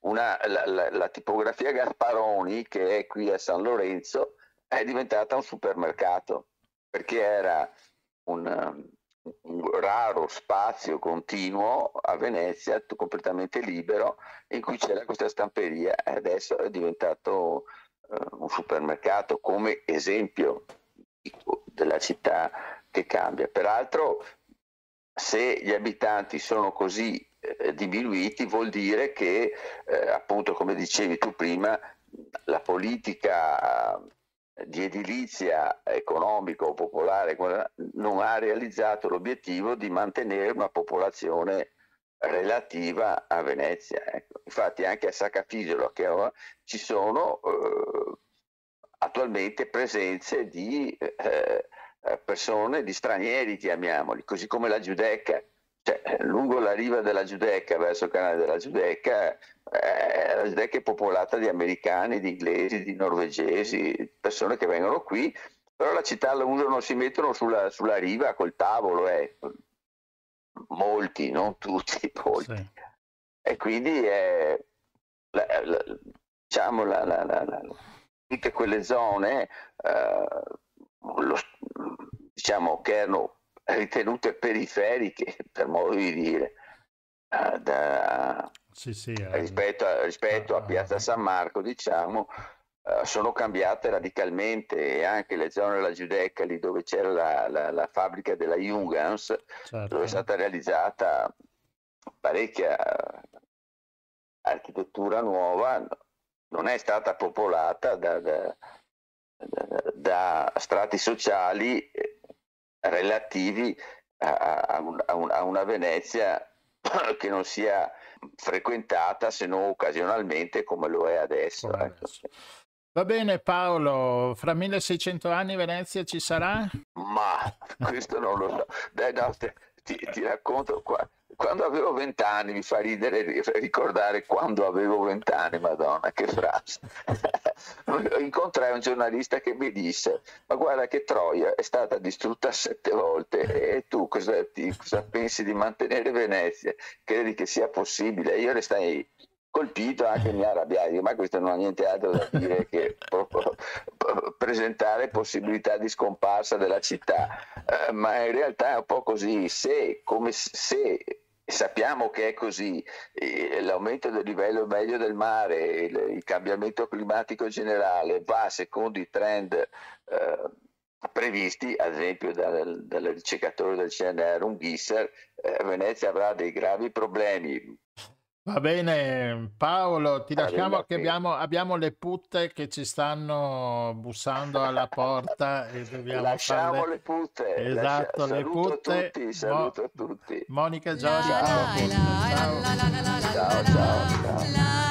una, la, la, la, tipografia Gasparoni che è qui a San Lorenzo è diventata un supermercato perché era un, un raro spazio continuo a Venezia, completamente libero, in cui c'era questa stamperia e adesso è diventato uh, un supermercato come esempio della città che cambia. Peraltro se gli abitanti sono così eh, diminuiti vuol dire che, eh, appunto come dicevi tu prima, la politica eh, di edilizia economica o popolare non ha realizzato l'obiettivo di mantenere una popolazione relativa a Venezia. Ecco. Infatti anche a Sacafisolo ci sono eh, attualmente presenze di eh, persone, di stranieri chiamiamoli, così come la Giudecca. Cioè, eh, lungo la riva della Giudecca, verso il canale della Giudecca, eh, la Giudecca è popolata di americani, di inglesi, di norvegesi, persone che vengono qui, però la città la usano, si mettono sulla, sulla riva col tavolo, eh. molti, non tutti, molti. Sì. E quindi eh, la, la, diciamo tutte quelle zone eh, lo, diciamo che erano ritenute periferiche, per modo di dire, uh, da, sì, sì, eh, rispetto, a, rispetto a, Piazza San Marco, diciamo, sono cambiate radicalmente e anche le zone della Giudecca, lì dove c'era la, la, la fabbrica della Jungans, certo. dove è stata realizzata parecchia architettura nuova, non è stata popolata da, da da strati sociali eh, relativi a, a, un, a, una Venezia che non sia frequentata se non occasionalmente come lo è adesso. Ecco. Va bene Paolo, fra 1600 anni Venezia ci sarà? Ma questo non lo so. Dai, no, ti, ti racconto qua quando avevo vent'anni mi fa ridere ricordare quando avevo vent'anni, madonna, che frase. Incontrai un giornalista che mi disse, ma guarda che Troia è stata distrutta sette volte e tu cosa, ti, cosa pensi di mantenere Venezia? Credi che sia possibile? Io restai colpito anche mi arrabbiai, ma questo non ha niente altro da dire che presentare possibilità di scomparsa della città, eh, ma in realtà è un po' così, se, come se sappiamo che è così, l'aumento del livello medio del mare, il, cambiamento climatico generale va secondo i trend eh, previsti, ad esempio dal, dal ricercatore del CNR, un Gisser, eh, Venezia avrà dei gravi problemi Va bene, Paolo, ti lasciamo che abbiamo, abbiamo le putte che ci stanno bussando alla porta e dobbiamo Lasciamo farle... le putte. Esatto, lascia- le saluto putte. tutti, Mo- saluto tutti. Monica Giorgi, La, ciao. ciao. Ciao, ciao, ciao.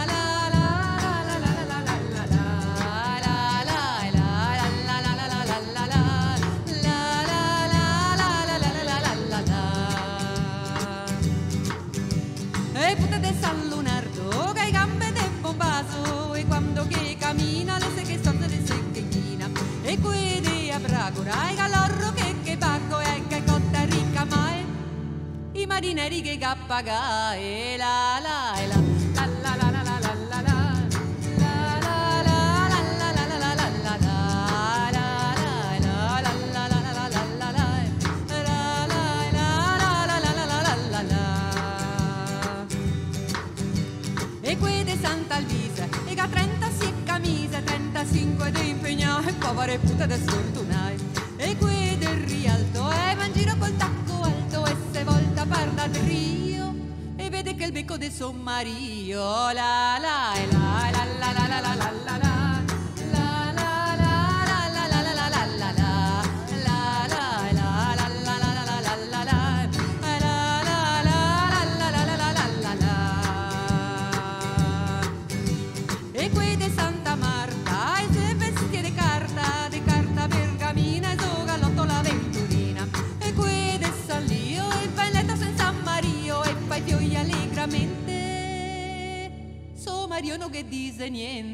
e quindi a Bragora e calorro che che bango e che cotta ricca mai i marineri che cappaga e la la e la la la la la Sant'Alvise, e che a 30 si è camisa, 35 dei e putte de sfortunai. E qui del Rialto e va in giro col tacco alto e se volta parla del Rio e vede che il becco de son Mario la la la la la la la la la la La,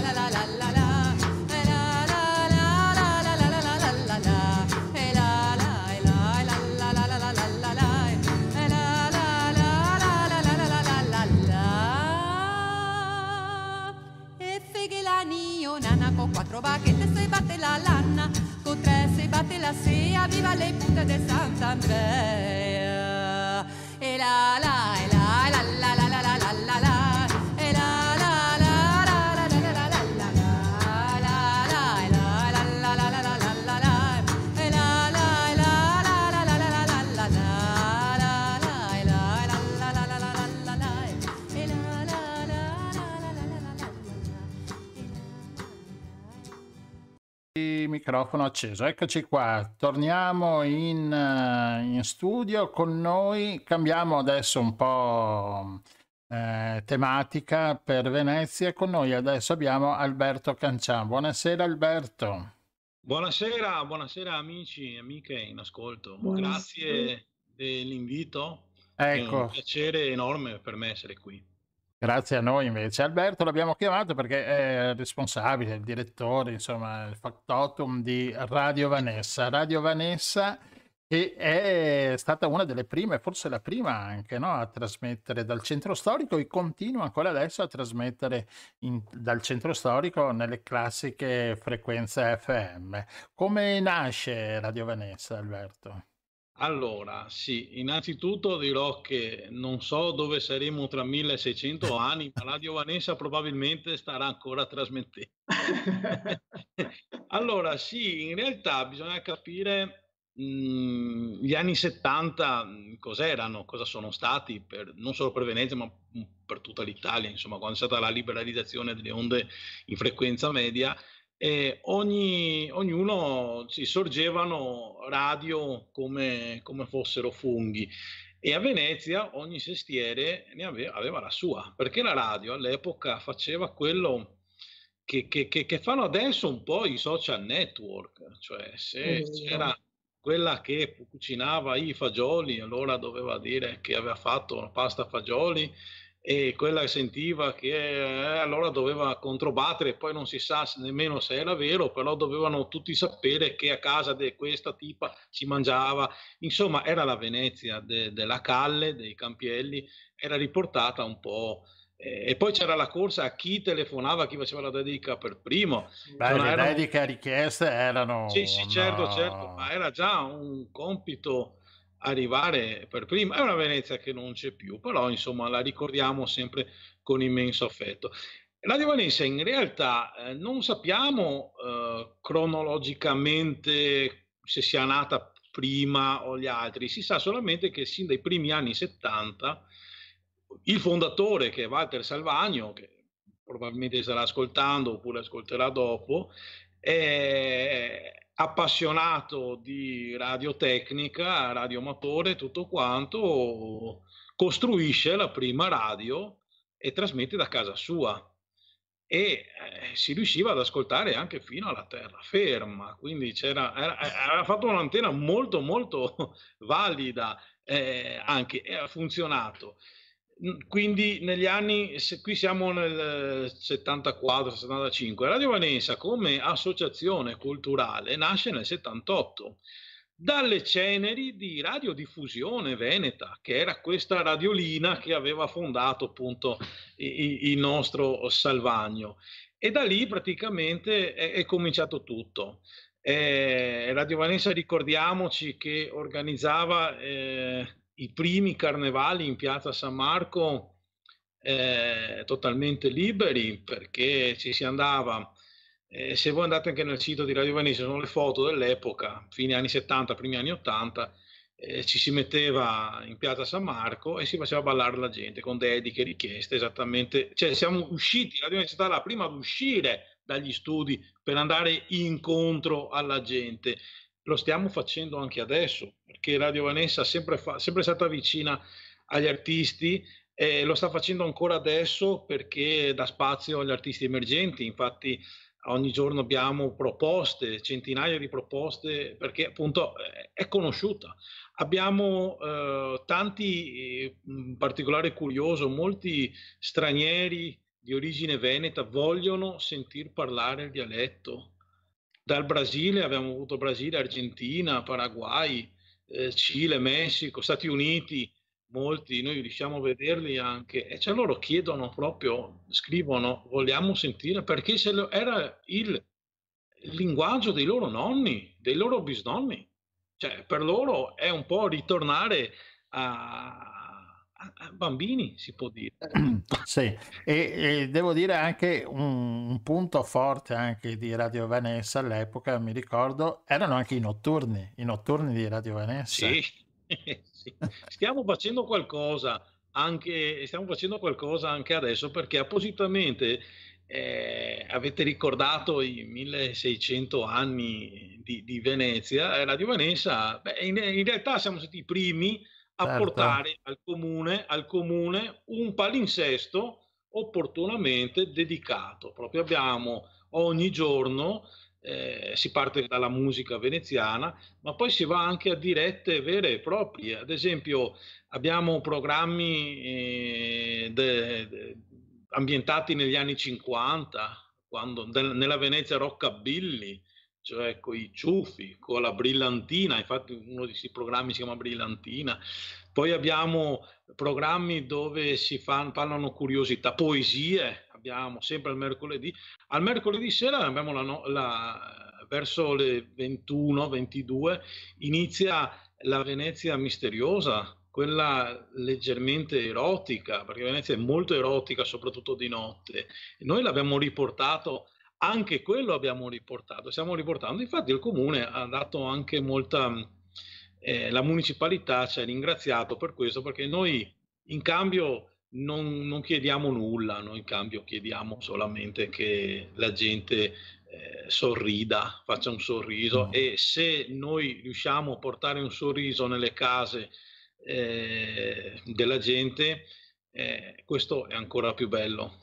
la. Microfono acceso, eccoci qua, torniamo in, eh, in studio con noi, cambiamo adesso un po' eh, tematica per Venezia, con noi adesso abbiamo Alberto Cancian. Buonasera Alberto. Buonasera, buonasera amici e amiche in ascolto. Buonasera. Grazie dell'invito. È un Ecco, piacere enorme per me essere qui. Grazie a noi invece. Alberto l'abbiamo chiamato perché è responsabile, il direttore, insomma, il factotum di Radio Vanessa. Radio Vanessa che è stata una delle prime, forse la prima anche, no, a trasmettere dal centro storico e continua ancora adesso a trasmettere in- dal centro storico nelle classiche frequenze FM. Come nasce Radio Vanessa, Alberto? Allora, sì, innanzitutto dirò che non so dove saremo tra 1600 anni, ma Radio Vanessa probabilmente starà ancora trasmettendo. Allora, sì, in realtà bisogna capire mh, gli anni 70 mh, cos'erano, cosa sono stati, per- non solo per Venezia, ma mh, per tutta l'Italia, insomma, quando è stata la liberalizzazione delle onde in frequenza media, e ogni- ognuno si sorgevano radio come, come fossero funghi. E a Venezia ogni sestiere ne aveva, aveva la sua, perché la radio all'epoca faceva quello che, che- che- che fanno adesso un po' i social network, cioè se vero. c'era quella che cucinava i fagioli, allora doveva dire che aveva fatto la pasta fagioli e quella che sentiva che eh, allora doveva controbattere, poi non si sa nemmeno se era vero, però dovevano tutti sapere che a casa di questa tipa si mangiava, insomma era la Venezia de- della Calle, dei Campielli, era riportata un po'. eh, E poi c'era la corsa a chi telefonava, chi faceva la dedica per primo. Beh, le erano- dediche richieste erano... Sì, sì, certo, no. certo, ma era già un compito arrivare per prima. È una Venezia che non c'è più, però insomma la ricordiamo sempre con immenso affetto. Radio Venezia in realtà eh, non sappiamo eh, cronologicamente se sia nata prima o gli altri, si sa solamente che sin dai primi anni 70 il fondatore che è Walter Salvagno, che probabilmente starà ascoltando oppure ascolterà dopo, è appassionato di radiotecnica, radioamatore, tutto quanto, costruisce la prima radio e trasmette da casa sua e eh, si riusciva ad ascoltare anche fino alla terraferma, quindi c'era, era, era fatto un'antenna molto molto valida, eh, anche, ha funzionato. Quindi negli anni, qui siamo nel 74-75, Radio Vanessa come associazione culturale nasce nel 78 dalle ceneri di radiodiffusione veneta, che era questa radiolina che aveva fondato appunto il nostro Salvagno. E da lì praticamente è, è cominciato tutto. Eh, Radio Vanessa, ricordiamoci che organizzava eh, i primi carnevali in piazza San Marco eh, totalmente liberi perché ci si andava eh, se voi andate anche nel sito di Radio Venezia, sono le foto dell'epoca, fine anni 70, primi anni 80, eh, ci si metteva in piazza San Marco e si faceva ballare la gente con dediche, richieste, esattamente. Cioè siamo usciti, Radio Venezia è stata la prima ad uscire dagli studi per andare incontro alla gente. Lo stiamo facendo anche adesso, perché Radio Vanessa è sempre, fa, sempre stata vicina agli artisti e lo sta facendo ancora adesso perché dà spazio agli artisti emergenti. Infatti ogni giorno abbiamo proposte, centinaia di proposte, perché appunto eh, è conosciuta. Abbiamo eh, tanti, in particolare curioso, molti stranieri di origine veneta vogliono sentir parlare il dialetto. Dal Brasile abbiamo avuto Brasile, Argentina, Paraguay, eh, Cile, Messico, Stati Uniti, molti noi riusciamo a vederli anche e cioè loro chiedono proprio, scrivono, vogliamo sentire perché se lo, era il linguaggio dei loro nonni, dei loro bisnonni. Cioè, per loro è un po' ritornare a, bambini, si può dire. Sì, e, e devo dire anche un, un, punto forte anche di Radio Vanessa all'epoca, mi ricordo, erano anche i notturni, i notturni di Radio Vanessa. Sì, sì. Stiamo facendo qualcosa anche, stiamo facendo qualcosa anche adesso perché appositamente eh, avete ricordato i 1600 anni di, di Venezia, Radio Venezia, beh, in, in, realtà siamo stati i primi a certo. portare al comune, al comune un palinsesto opportunamente dedicato. Proprio abbiamo ogni giorno eh, si parte dalla musica veneziana, ma poi si va anche a dirette vere e proprie. Ad esempio, abbiamo programmi eh, de, de, ambientati negli anni 50, quando, de, nella Venezia rockabilly, cioè con i ciuffi, con la brillantina, infatti uno di questi programmi si chiama Brillantina. Poi abbiamo programmi dove si fanno, parlano curiosità, poesie, abbiamo sempre il mercoledì. Al mercoledì sera abbiamo la, la, verso le 21-22 inizia la Venezia misteriosa, quella leggermente erotica, perché Venezia è molto erotica, soprattutto di notte. Noi l'abbiamo riportato, anche quello abbiamo riportato, stiamo riportando. Infatti il comune ha dato anche molta, eh, la municipalità ci ha ringraziato per questo, perché noi in cambio non, non, chiediamo nulla, noi in cambio chiediamo solamente che la gente eh, sorrida, faccia un sorriso mm. e se noi riusciamo a portare un sorriso nelle case eh, della gente, eh, questo è ancora più bello.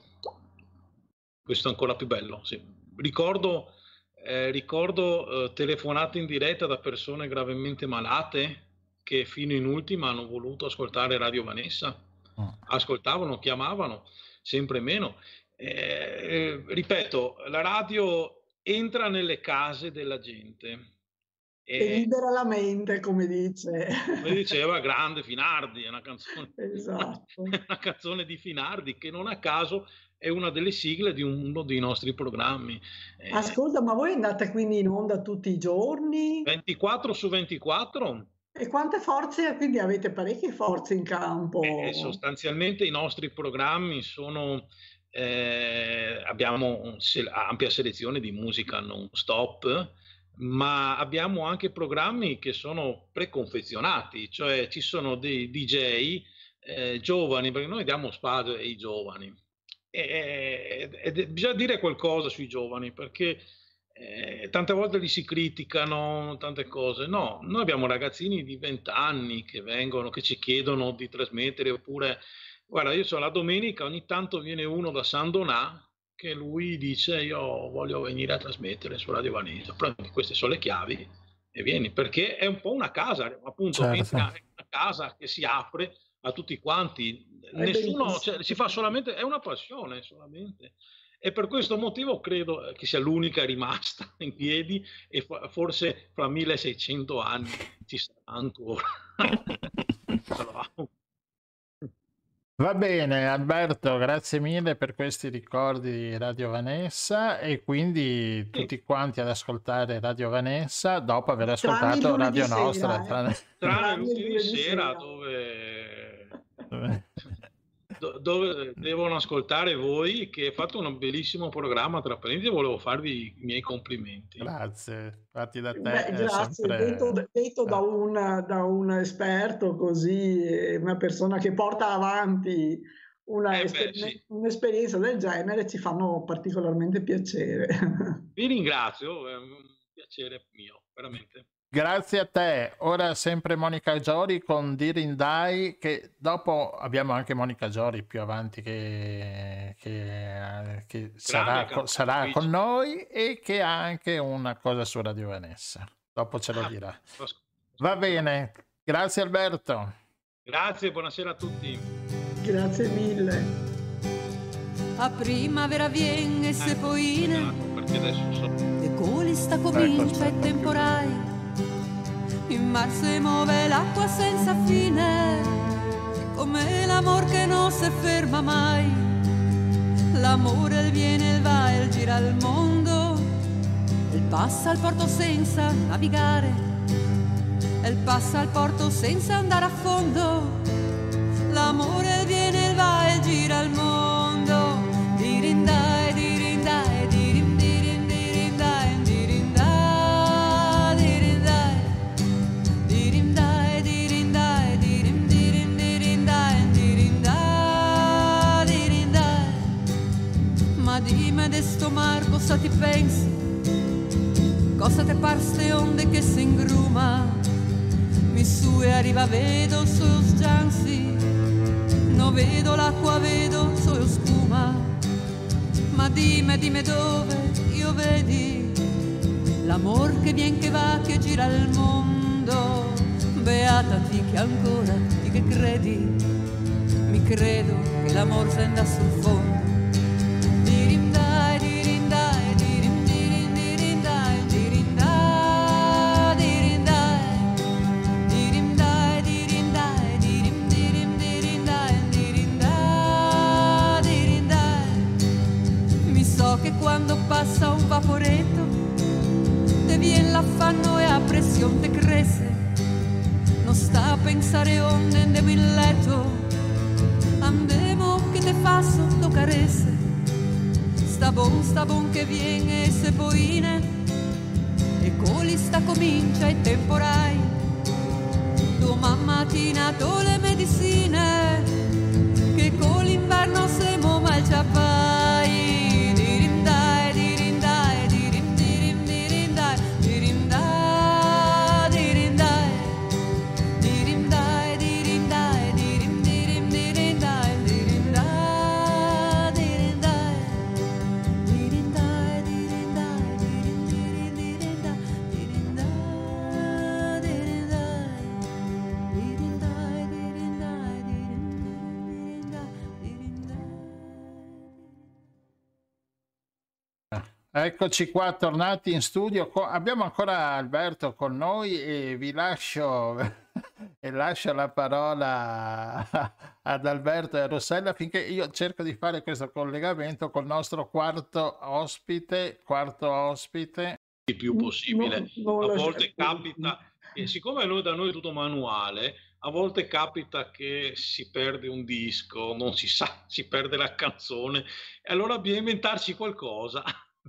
Questo è ancora più bello, sì. Ricordo, eh, ricordo eh, telefonate in diretta da persone gravemente malate che fino in ultima hanno voluto ascoltare Radio Vanessa Mm. ascoltavano, chiamavano sempre meno. Eh, ripeto, la radio entra nelle case della gente. E, libera la mente, come dice. Come diceva Grande Finardi, è una canzone, esatto. una canzone di Finardi che non a caso è una delle sigle di uno dei nostri programmi. Eh, Ascolta, ma voi andate quindi in onda tutti i giorni? 24 su 24 e quante forze, quindi avete parecchie forze in campo? Eh, sostanzialmente i nostri programmi sono, eh, abbiamo un, ampia selezione di musica non stop, ma abbiamo anche programmi che sono preconfezionati, cioè ci sono dei DJ eh, giovani, perché noi diamo spazio ai giovani. E, e, e, bisogna dire qualcosa sui giovani, perché eh, tante volte li si criticano, tante cose. No, noi abbiamo ragazzini di 20 anni che vengono, che ci chiedono di trasmettere, oppure, guarda, io so la domenica ogni tanto viene uno da San Donà che lui dice io voglio venire a trasmettere su Radio Vanessa, prendi queste sono le chiavi e vieni, perché è un po' una casa, appunto, certo. una casa che si apre a tutti quanti, nessuno cioè, si fa solamente, è una passione solamente. E per questo motivo credo che sia l'unica rimasta in piedi e forse fra 1600 anni ci sarà ancora. Va bene Alberto, grazie mille per questi ricordi di Radio Vanessa e quindi tutti quanti ad ascoltare Radio Vanessa dopo aver ascoltato Radio Nostra. Sera, eh. Tranne l'ultima sera dove... dove dove devono ascoltare voi che fate un bellissimo programma tra parentesi volevo farvi i miei complimenti. Grazie fatti da te Beh, grazie sempre... detto, detto da, un, da, un, esperto così una persona che porta avanti una eh beh, sì. un'esperienza del genere ci fanno particolarmente piacere. Vi ringrazio è un piacere mio veramente Grazie a te. Ora sempre Monica Giori con Dirindai, che dopo abbiamo anche Monica Giori più avanti che, che, che sarà, sarà con noi e che ha anche una cosa su Radio Vanessa. Dopo ce lo ah, dirà. Va bene. Grazie Alberto. Grazie, buonasera a tutti. Grazie mille. A primavera viene se poi... Esatto, perché adesso so... E coli sta comincia ecco, e temporai in mar si muove l'acqua senza fine, come l'amor che non si ferma mai. L'amore il viene, il va il gira il mondo, il passa al porto senza navigare, il passa al porto senza andare a fondo. L'amore il viene, il va il gira il mondo, de sto mar cosa ti pensi? Cosa te par ste onde che si ingruma? Mi su e arriva vedo solo sgiansi, no vedo l'acqua, vedo solo spuma. Ma dimmi, dimmi dove io vedi l'amor che vien che va, che gira il mondo. Beata ti che ancora, ti che credi, mi credo che l'amor senda sul fondo passa un vaporetto, te vien l'affanno e a pressione te crece. Non sta a pensare onde andiamo in letto, andemo che te fa sotto caresse. Sta bon, sta bon che viene e se poine, e coli sta comincia e temporai. Domani mattina to le medicine, che con l'inverno siamo mal ciappai. Eccoci qua tornati in studio. Abbiamo ancora Alberto con noi e vi lascio e lascio la parola ad Alberto e a Rossella finché io cerco di fare questo collegamento col nostro quarto ospite, quarto ospite. Il più possibile. No, a volte capita che siccome noi, da noi è tutto manuale, a volte capita che si perde un disco, non si sa, si perde la canzone, e allora bisogna inventarci qualcosa.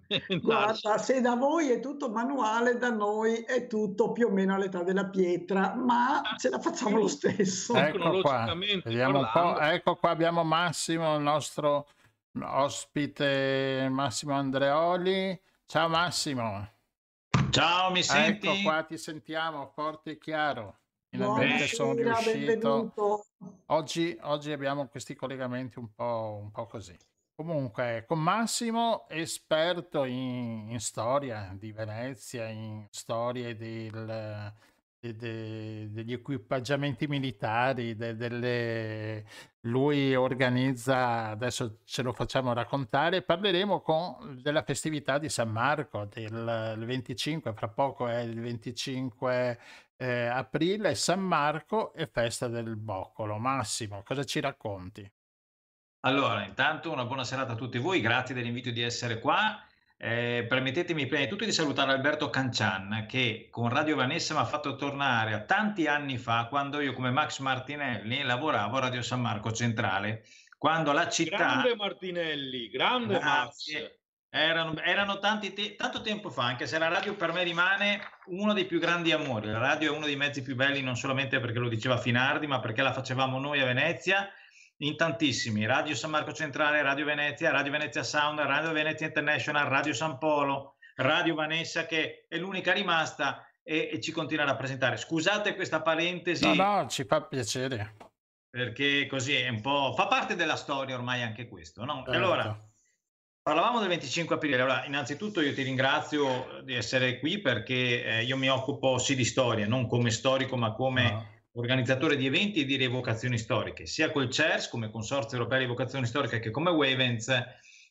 Guarda, se da voi è tutto manuale, da noi è tutto più o meno all'età della pietra, ma ce la facciamo lo stesso. Ecco qua, vediamo un po'. Ecco qua abbiamo Massimo, il nostro ospite Massimo Andreoli. Ciao Massimo. Ciao, mi senti? Ecco qua, ti sentiamo forte e chiaro. Finalmente sono riuscito. Oggi, oggi, abbiamo questi collegamenti un po', un po' così. Comunque, con Massimo, esperto in, in storia di Venezia, in storie del, de, de, degli equipaggiamenti militari, de, delle... lui organizza, adesso ce lo facciamo raccontare, parleremo con, della festività di San Marco, del 25, fra poco è il 25 eh, aprile, San Marco e festa del Boccolo. Massimo, cosa ci racconti? Allora, intanto una buona serata a tutti voi, grazie dell'invito di essere qua. Eh, permettetemi prima di tutto di salutare Alberto Cancian che con Radio Vanessa mi ha fatto tornare a tanti anni fa quando io come Max Martinelli lavoravo a Radio San Marco Centrale, quando la città... Grande Martinelli, grande Max! Erano, erano tanti te- tanto tempo fa, anche se la radio per me rimane uno dei più grandi amori. La radio è uno dei mezzi più belli non solamente perché lo diceva Finardi, ma perché la facevamo noi a Venezia in tantissimi, Radio San Marco Centrale, Radio Venezia, Radio Venezia Sound, Radio Venezia International, Radio San Polo, Radio Vanessa che è l'unica rimasta e, e ci continua a rappresentare. Scusate questa parentesi. No, no, ci fa piacere. Perché così è un po'... fa parte della storia ormai anche questo, no? Certo. Allora, parlavamo del 25 aprile. Allora, innanzitutto io ti ringrazio di essere qui perché eh, io mi occupo sì di storia, non come storico, ma come... No organizzatore di eventi e di rievocazioni storiche, sia col CERS come Consorzio Europeo di Rievocazioni Storiche che come Wavens.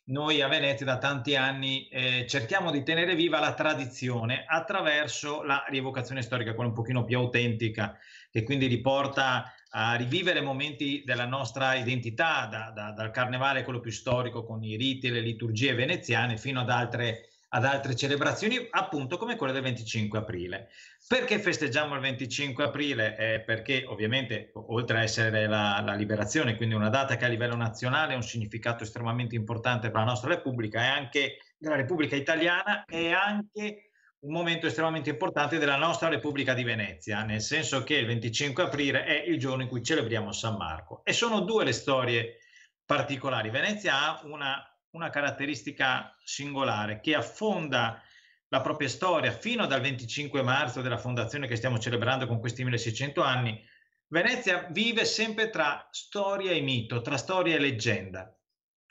Noi a Venezia da tanti anni eh, cerchiamo di tenere viva la tradizione attraverso la rievocazione storica, quella un pochino più autentica, che quindi riporta a rivivere momenti della nostra identità, da, da, dal carnevale, quello più storico, con i riti e le liturgie veneziane, fino ad altre ad altre celebrazioni, appunto come quella del 25 aprile. Perché festeggiamo il 25 aprile? Eh, perché ovviamente, oltre a essere la, la, liberazione, quindi una data che a livello nazionale ha un significato estremamente importante per la nostra Repubblica, è anche della Repubblica Italiana, è anche un momento estremamente importante della nostra Repubblica di Venezia, nel senso che il 25 aprile è il giorno in cui celebriamo San Marco. E sono due le storie particolari. Venezia ha una una caratteristica singolare che affonda la propria storia fino dal 25 marzo della fondazione che stiamo celebrando con questi 1600 anni. Venezia vive sempre tra storia e mito, tra storia e leggenda.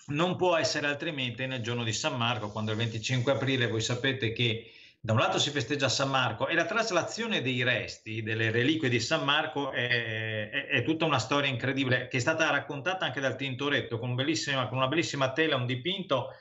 Non può essere altrimenti nel giorno di San Marco, quando il 25 aprile voi sapete che da un lato si festeggia San Marco e la traslazione dei resti, delle reliquie di San Marco è, è, è, tutta una storia incredibile che è stata raccontata anche dal Tintoretto con, con una bellissima tela, un dipinto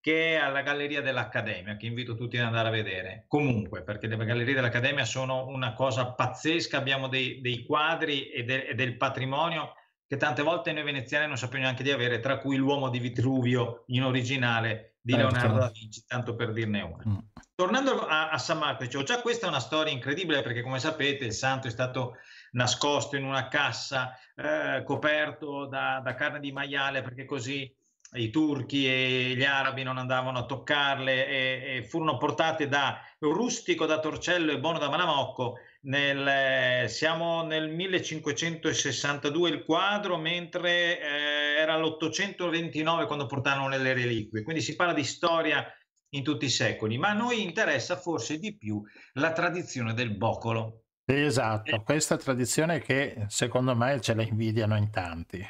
che è alla Galleria dell'Accademia, che invito tutti ad andare a vedere. Comunque, perché le gallerie dell'Accademia sono una cosa pazzesca, abbiamo dei, dei quadri e, de, e del patrimonio che tante volte noi veneziani non sappiamo neanche di avere, tra cui l'uomo di Vitruvio in originale di certo. Leonardo da Vinci, tanto per dirne una. Mm. Tornando a, a, San Marco, dicevo, già questa è una storia incredibile perché come sapete il santo è stato nascosto in una cassa eh, coperto da, da, carne di maiale perché così i turchi e gli arabi non andavano a toccarle e, e furono portate da rustico da Torcello e Bono da Manamocco nel, siamo nel 1562 il quadro, mentre eh, era l'829 quando portarono le reliquie. Quindi si parla di storia in tutti i secoli, ma a noi interessa forse di più la tradizione del boccolo. Esatto, questa tradizione che secondo me ce la invidiano in tanti.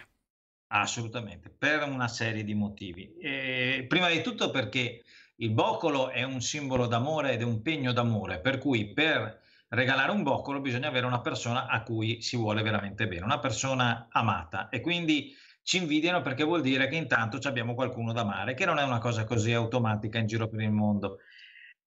Assolutamente, per una serie di motivi. E prima di tutto perché il boccolo è un simbolo d'amore ed è un pegno d'amore, per cui per regalare un boccolo bisogna avere una persona a cui si vuole veramente bene, una persona amata e quindi ci invidiano perché vuol dire che intanto abbiamo qualcuno da amare, che non è una cosa così automatica in giro per il mondo.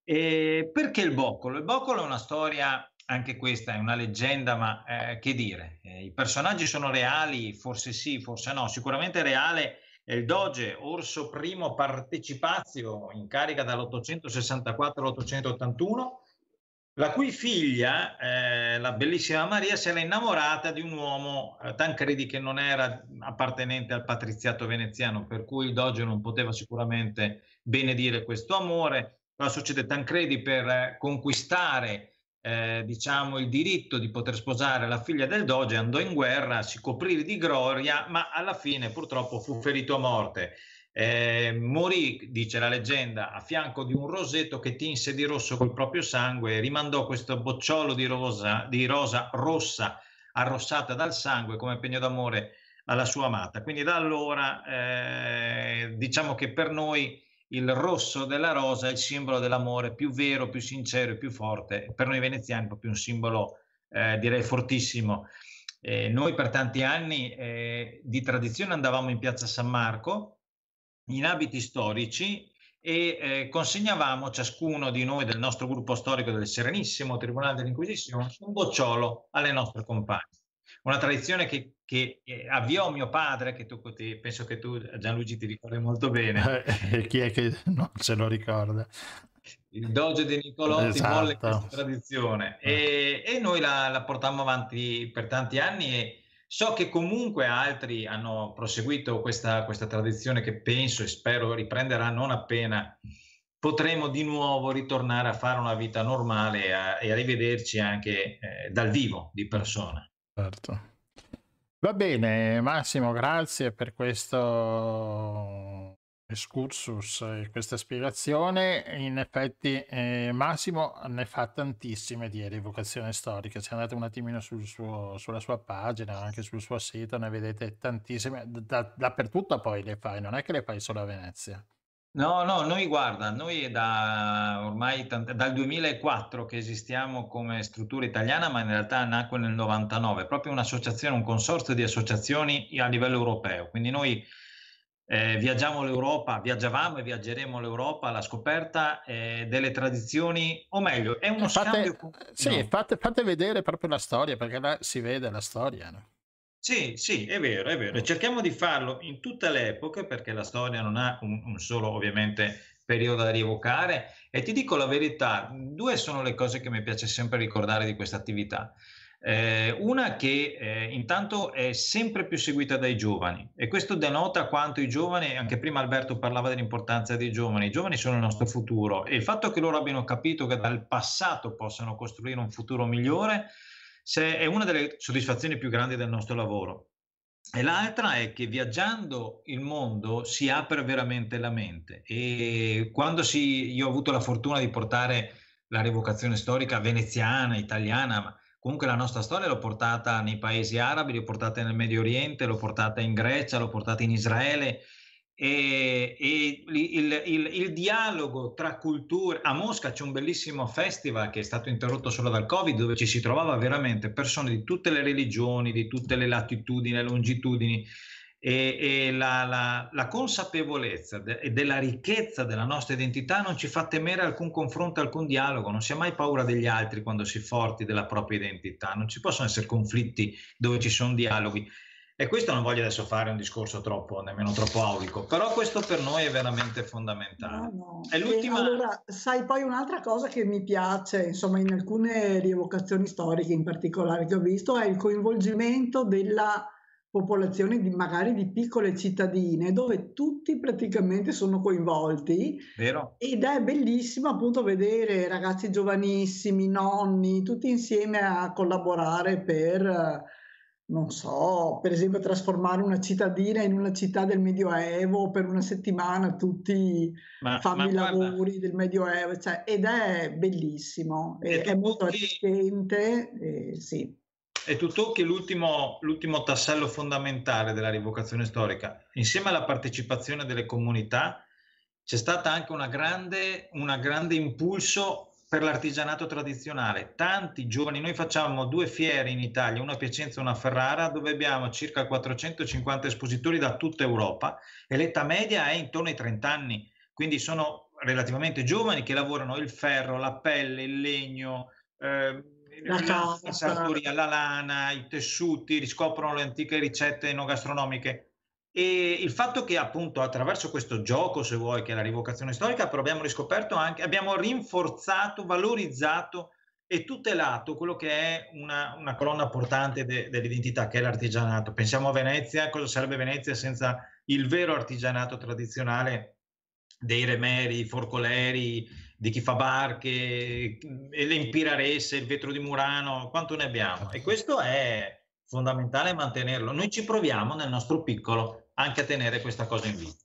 E perché il boccolo? Il boccolo è una storia, anche questa è una leggenda, ma eh, che dire? Eh, I personaggi sono reali, forse sì, forse no, sicuramente reale è il doge Orso I Partecipazio in carica dall'864 all'881 la cui figlia, eh, la bellissima Maria, si era innamorata di un uomo, eh, Tancredi, che non era appartenente al patriziato veneziano, per cui il doge non poteva sicuramente benedire questo amore. Cosa succede? Tancredi per eh, conquistare eh, diciamo, il diritto di poter sposare la figlia del doge andò in guerra, si coprì di gloria, ma alla fine purtroppo fu ferito a morte. Eh, morì, dice la leggenda, a fianco di un rosetto che tinse di rosso col proprio sangue e rimandò questo bocciolo di rosa, di rosa rossa arrossata dal sangue come pegno d'amore alla sua amata. Quindi da allora eh, diciamo che per noi il rosso della rosa è il simbolo dell'amore più vero, più sincero e più forte. Per noi veneziani è proprio un simbolo, eh, direi, fortissimo. Eh, noi per tanti anni eh, di tradizione andavamo in piazza San Marco in abiti storici e eh, consegnavamo ciascuno di noi del nostro gruppo storico del Serenissimo Tribunale dell'Inquisizione un bocciolo alle nostre compagne una tradizione che, che eh, avviò mio padre, che tu, penso che tu Gianluigi ti ricordi molto bene. Eh, chi è che non se lo ricorda? Il doge di Nicolotti esatto. volle questa tradizione e, e noi la, la portammo avanti per tanti anni e so che comunque altri hanno proseguito questa, questa tradizione che penso e spero riprenderà non appena potremo di nuovo ritornare a fare una vita normale e a, e a rivederci anche eh, dal vivo di persona. Certo. Va bene, Massimo, grazie per questo excursus e questa spiegazione. In effetti, eh, Massimo ne fa tantissime di rievocazione storica. Se andate un attimino sul suo, sulla sua pagina, anche sul suo sito, ne vedete tantissime. Da, dappertutto poi le fai, non è che le fai solo a Venezia. No, no, noi guarda, noi da ormai tant- dal 2004 che esistiamo come struttura italiana, ma in realtà nacque nel 99, proprio un'associazione, un consorzio di associazioni a livello europeo. Quindi noi eh, viaggiamo l'Europa, viaggiavamo e viaggeremo l'Europa alla scoperta eh, delle tradizioni, o meglio, è uno fate, scambio. Sì, no. fate, fate, vedere proprio la storia, perché là si vede la storia. No? Sì, sì, è vero, è vero. Cerchiamo di farlo in tutte le epoche perché la storia non ha un, un solo, ovviamente, periodo da rievocare. E ti dico la verità, due sono le cose che mi piace sempre ricordare di questa attività. Eh, una che eh, intanto è sempre più seguita dai giovani e questo denota quanto i giovani, anche prima Alberto parlava dell'importanza dei giovani, i giovani sono il nostro futuro e il fatto che loro abbiano capito che dal passato possono costruire un futuro migliore è una delle soddisfazioni più grandi del nostro lavoro. E l'altra è che viaggiando il mondo si apre veramente la mente e quando si, io ho avuto la fortuna di portare la rievocazione storica veneziana, italiana, comunque la nostra storia l'ho portata nei paesi arabi, l'ho portata nel Medio Oriente, l'ho portata in Grecia, l'ho portata in Israele e, e il, il, il, dialogo tra culture. A Mosca c'è un bellissimo festival che è stato interrotto solo dal Covid, dove ci si trovava veramente persone di tutte le religioni, di tutte le latitudini e longitudini. E, e la, la, la, consapevolezza de, e della ricchezza della nostra identità non ci fa temere alcun confronto, alcun dialogo, non si ha mai paura degli altri quando si è forti della propria identità, non ci possono essere conflitti dove ci sono dialoghi. E questo non voglio adesso fare un discorso troppo, nemmeno troppo aulico, però questo per noi è veramente fondamentale. No, no. È l'ultima... allora, sai, poi un'altra cosa che mi piace, insomma, in alcune rievocazioni storiche in particolare che ho visto, è il coinvolgimento della popolazione di magari di piccole cittadine dove tutti praticamente sono coinvolti Vero. ed è bellissimo appunto vedere ragazzi giovanissimi, nonni, tutti insieme a collaborare per non so, per esempio trasformare una cittadina in una città del Medioevo per una settimana, tutti ma, fanno i lavori del Medioevo, cioè, ed è bellissimo, è, è molto arricchente, eh, sì. E tu tocchi l'ultimo, l'ultimo tassello fondamentale della rivocazione storica. Insieme alla partecipazione delle comunità c'è stato anche un grande impulso per l'artigianato tradizionale. Tanti giovani, noi facciamo due fiere in Italia, una a Piacenza e una a Ferrara, dove abbiamo circa 450 espositori da tutta Europa e l'età media è intorno ai 30 anni, quindi sono relativamente giovani che lavorano il ferro, la pelle, il legno, eh, la, la sartoria, la lana, i tessuti, riscoprono le antiche ricette enogastronomiche e il fatto che appunto attraverso questo gioco, se vuoi, che è la rivocazione storica, però abbiamo riscoperto anche, abbiamo rinforzato, valorizzato e tutelato quello che è una, una colonna portante de, dell'identità, che è l'artigianato. Pensiamo a Venezia, cosa sarebbe Venezia senza il vero artigianato tradizionale dei remeri, forcoleri, di chi fa barche, l'empiraresse, il vetro di Murano, quanto ne abbiamo? E questo è fondamentale mantenerlo. Noi ci proviamo nel nostro piccolo anche a tenere questa cosa in vita.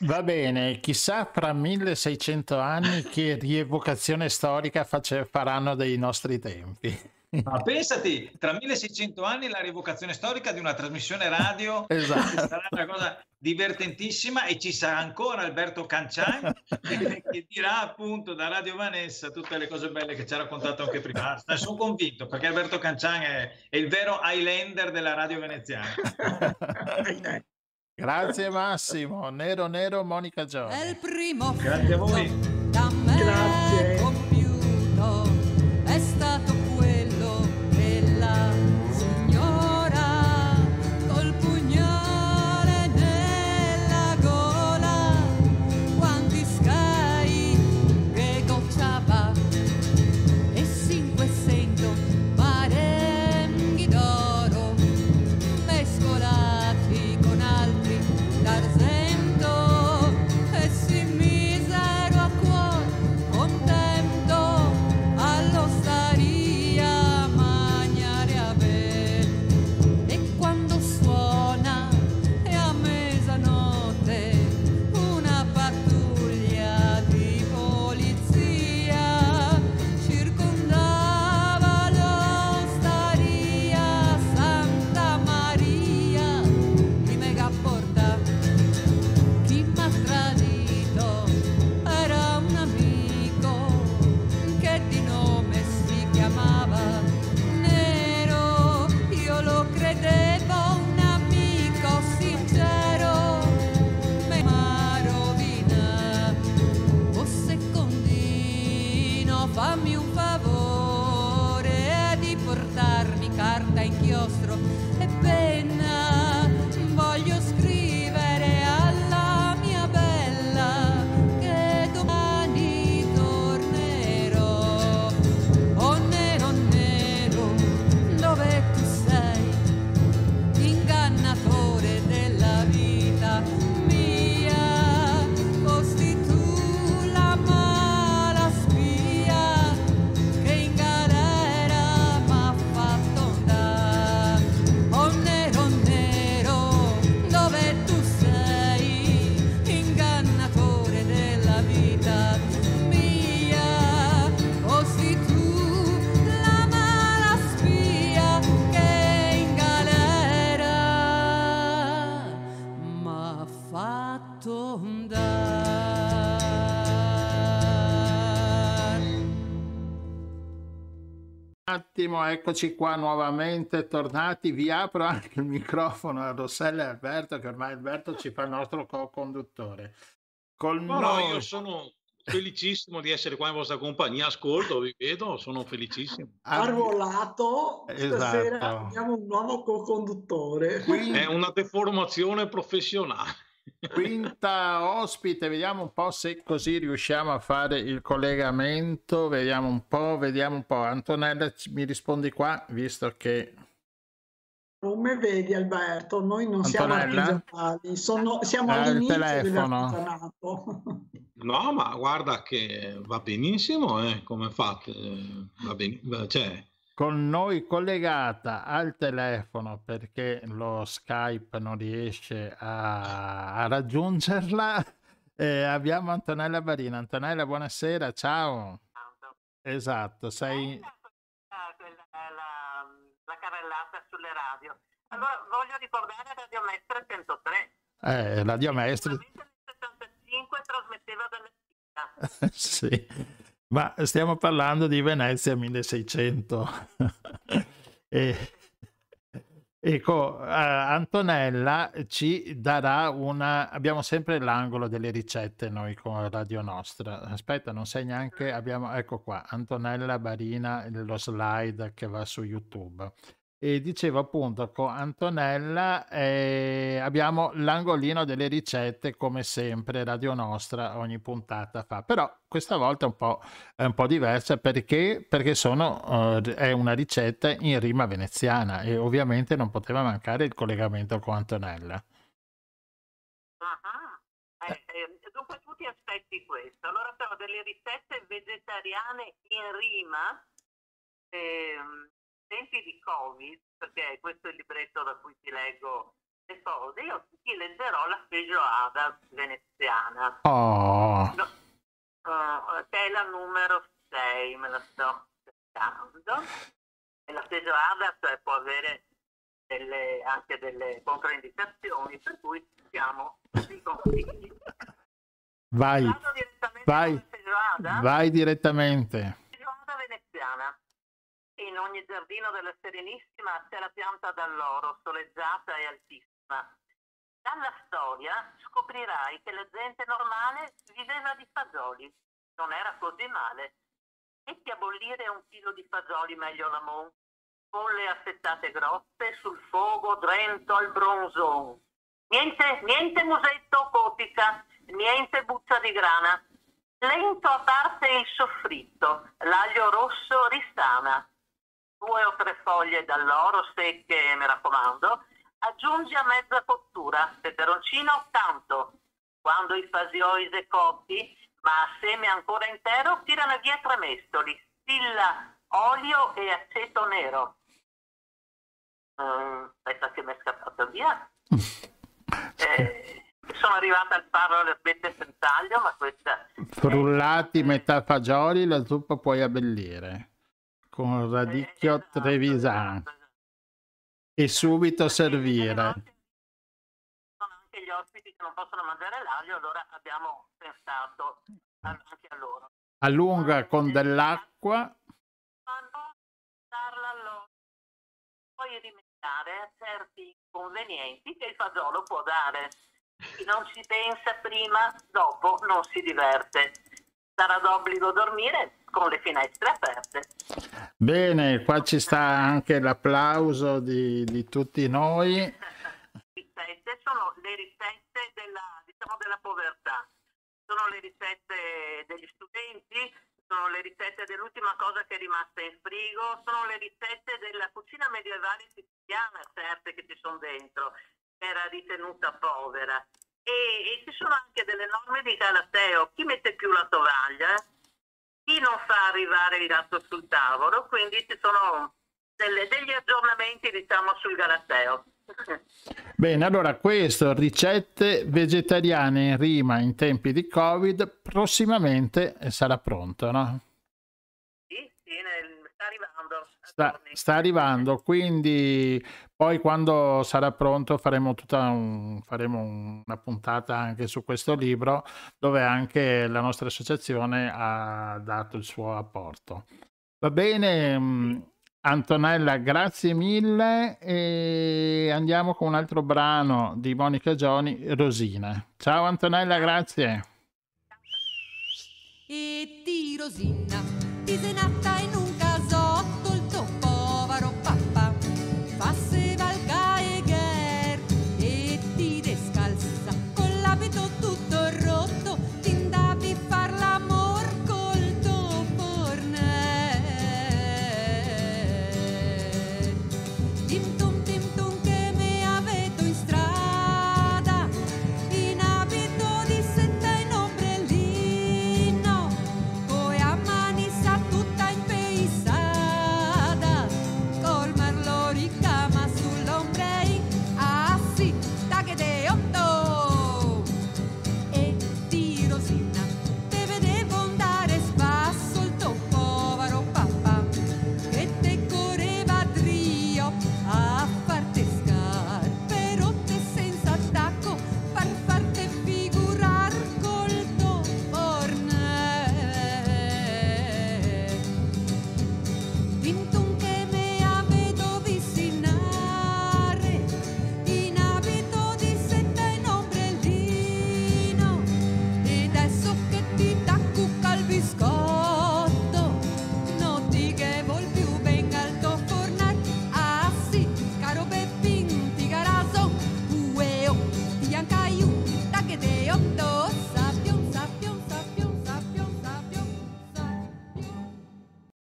Va bene, chissà fra 1600 anni che rievocazione storica face- faranno dei nostri tempi. Ma pensati, tra 1600 anni la rievocazione storica di una trasmissione radio esatto. sarà una cosa divertentissima e ci sarà ancora Alberto Cancian che dirà appunto da Radio Vanessa tutte le cose belle che ci ha raccontato anche prima. Ah, sono convinto perché Alberto Cancian è, è il vero Highlander della radio veneziana. Grazie Massimo, Nero Nero Monica Giorgio. È il primo Grazie a voi. Attimo, eccoci qua nuovamente, tornati. Vi apro anche il microfono a Rossella e Alberto, che ormai Alberto ci fa il nostro co-conduttore. Con No, no, io sono felicissimo di essere qua in vostra compagnia, ascolto, vi vedo, sono felicissimo. Arruolato, stasera Esatto. abbiamo un nuovo co-conduttore. Quindi- È una deformazione professionale. Quinta ospite, vediamo un po' se così riusciamo a fare il collegamento. Vediamo un po', vediamo un po'. Antonella, mi rispondi qua, visto che Come vedi Alberto, noi non siamo Antonella? artigianali, sono- siamo Ah, all'inizio telefono. No, ma guarda che va benissimo, eh, come fate? Va bene, cioè, con noi collegata al telefono perché lo Skype non riesce a, a raggiungerla. eh, abbiamo Antonella Barina. Antonella, buonasera, ciao. Esatto, sei... Quella la, la carrellata sulle radio. Allora voglio ricordare Radio Mestre 103. Eh, Radio. Sicuramente nel 75 trasmetteva dalla sì, ma stiamo parlando di Venezia 1600. e, ecco, eh, Antonella ci darà una... Abbiamo sempre l'angolo delle ricette noi con Radio Nostra. Aspetta, non sai neanche... Abbiamo, ecco qua, Antonella Barina, lo slide che va su YouTube. E dicevo appunto con Antonella eh, abbiamo l'angolino delle ricette come sempre Radio Nostra ogni puntata fa. Però questa volta è un po', è un po diversa perché, perché sono, uh, è una ricetta in rima veneziana e ovviamente non poteva mancare il collegamento con Antonella. Uh-huh. eh, eh, dunque tu ti aspetti questo. Allora sono delle ricette vegetariane in rima ehm, tempi di Covid, perché questo è il libretto da cui ti leggo le cose, io ti leggerò la feijoada veneziana. Oh. No, uh, che è la numero 6, me la sto cercando. E la feijoada cioè, può avere delle, anche delle controindicazioni, per cui siamo di consigli. Vai, vai, vai direttamente. Feijoada veneziana in ogni giardino della Serenissima c'è la pianta d'alloro, soleggiata e altissima. Dalla storia scoprirai che la gente normale viveva di fagioli. Non era così male. Metti a bollire un chilo di fagioli meglio la mon, con le affettate grosse sul fuoco drento al bronzon. Niente, niente musetto o cotica, niente buccia di grana. Lento a parte il soffritto, l'aglio rosso ristana due o tre foglie d'alloro secche, mi raccomando, aggiungi a mezza cottura peperoncino tanto. Quando i fasioi se cotti, ma a seme ancora intero, tirano via tre mestoli, stilla, olio e aceto nero. Mm, aspetta che mi è scappato via. Eh, sono arrivata al farro alle erbette senz'aglio, ma questa... Frullati metà fagioli, la zuppa puoi abbellire con radicchio esatto, trevisan esatto. e subito servire. Sono anche gli ospiti che non possono mangiare l'aglio, allora abbiamo pensato anche a loro. Allunga con dell'acqua. Poi rimediare certi inconvenienti che il fagiolo può dare. Chi non ci pensa prima, dopo non si diverte. Sarà d'obbligo dormire con le finestre aperte. Bene, qua ci sta anche l'applauso di, di tutti noi. Ricette sono le ricette della, diciamo, della povertà, sono le ricette degli studenti, sono le ricette dell'ultima cosa che è rimasta in frigo, sono le ricette della cucina medievale siciliana, certe che ci sono dentro, che era ritenuta povera. E, e, ci sono anche delle norme di Galateo, chi mette più la tovaglia, chi non fa arrivare il gatto sul tavolo, quindi ci sono delle, degli aggiornamenti diciamo sul Galateo. Bene, allora questo, ricette vegetariane in rima in tempi di Covid, prossimamente sarà pronto, no? Sì, sì, nel, sta arrivando. Sta, sta, arrivando, quindi poi quando sarà pronto faremo, tutta un, faremo una puntata anche su questo libro dove anche la nostra associazione ha dato il suo apporto. Va bene, mm, Antonella, grazie mille e andiamo con un altro brano di Monica Gioni, Rosina. Ciao Antonella, grazie. E ti Rosina, ti sei nata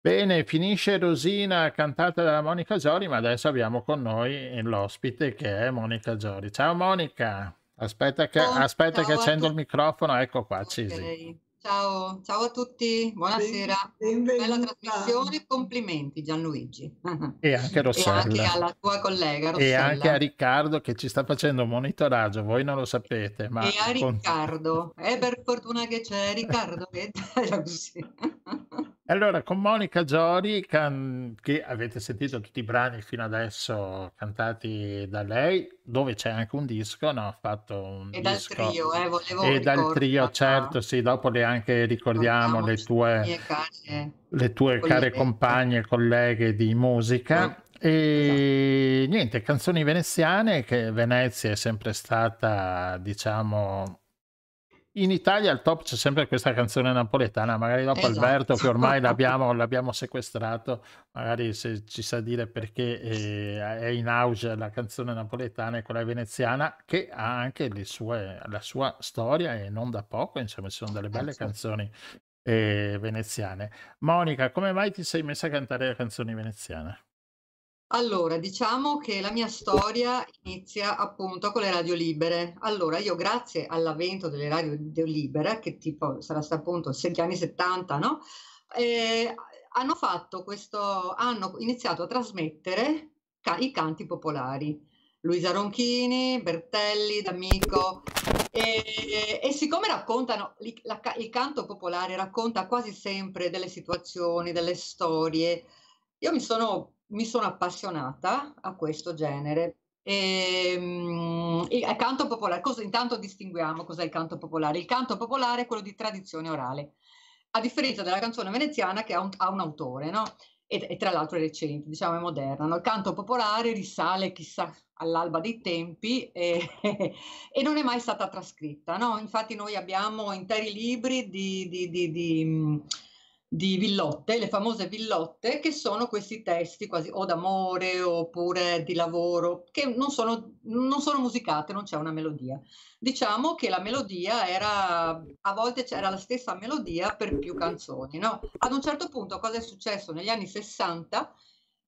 Bene, finisce Rosina cantata da Monica Giori, ma adesso abbiamo con noi l'ospite che è Monica Giori. Ciao Monica, aspetta che, Oh, aspetta che accendo il microfono, ecco qua, Cisi. Ok. Ciao, ciao a tutti, buonasera. Benvenuta. Bella trasmissione, complimenti Gianluigi. E anche E Rossella. anche alla tua collega E Rossella. anche a Riccardo che ci sta facendo un monitoraggio, voi non lo sapete, ma E a con- Riccardo. È per fortuna che c'è Riccardo che. Allora, con Monica Giori, can- che avete sentito tutti i brani fino adesso cantati da lei, dove c'è anche un disco, no? Ha fatto un E dal disco trio, eh, volevo e dal trio, certo, sì, dopo le anche ricordiamo le tue, care le tue care colleghe. compagne e colleghe di musica. E niente, canzoni veneziane, che Venezia è sempre stata, diciamo, in Italia al top c'è sempre questa canzone napoletana, magari dopo Esatto. Alberto che ormai l'abbiamo, l'abbiamo sequestrato, magari se ci sa dire perché eh, è in auge la canzone napoletana e quella veneziana che ha anche le sue, la sua storia e non da poco, insomma ci sono delle belle certo. canzoni eh, veneziane. Monica, come mai ti sei messa a cantare le canzoni veneziane? Allora, diciamo che la mia storia inizia appunto con le radio libere. Allora, io grazie all'avvento delle radio libere, che tipo sarà stato appunto gli anni 70, no? Eh, hanno fatto questo, hanno iniziato a trasmettere ca- i canti popolari. Luisa Ronchini, Bertelli, D'Amico. E, e siccome raccontano, la il canto popolare racconta quasi sempre delle situazioni, delle storie, io mi sono, mi sono appassionata a questo genere. E, mm, il canto popolare, cosa, intanto distinguiamo cos'è il canto popolare. Il canto popolare è quello di tradizione orale, a differenza della canzone veneziana che ha un, ha un autore, no? E, e tra l'altro è recente, diciamo è moderna. no? Il canto popolare risale chissà all'alba dei tempi e, e non è mai stata trascritta, no? Infatti noi abbiamo interi libri di, di, di, di, di villotte, le famose villotte, che sono questi testi quasi o d'amore oppure di lavoro, che non sono, non sono musicate, non c'è una melodia. Diciamo che la melodia era, a volte c'era la stessa melodia per più canzoni, no? Ad un certo punto, cosa è successo negli anni 60?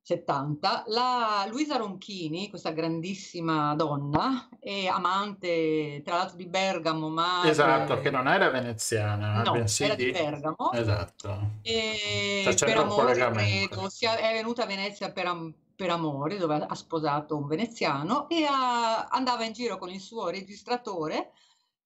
70, la Luisa Ronchini, questa grandissima donna, e amante tra l'altro di Bergamo, ma Esatto, che non era veneziana, no, bensì era di. Bergamo. Esatto. E sempre per amore, credo, sia, è venuta a Venezia per, am- per amore, dove ha sposato un veneziano e ha- andava in giro con il suo registratore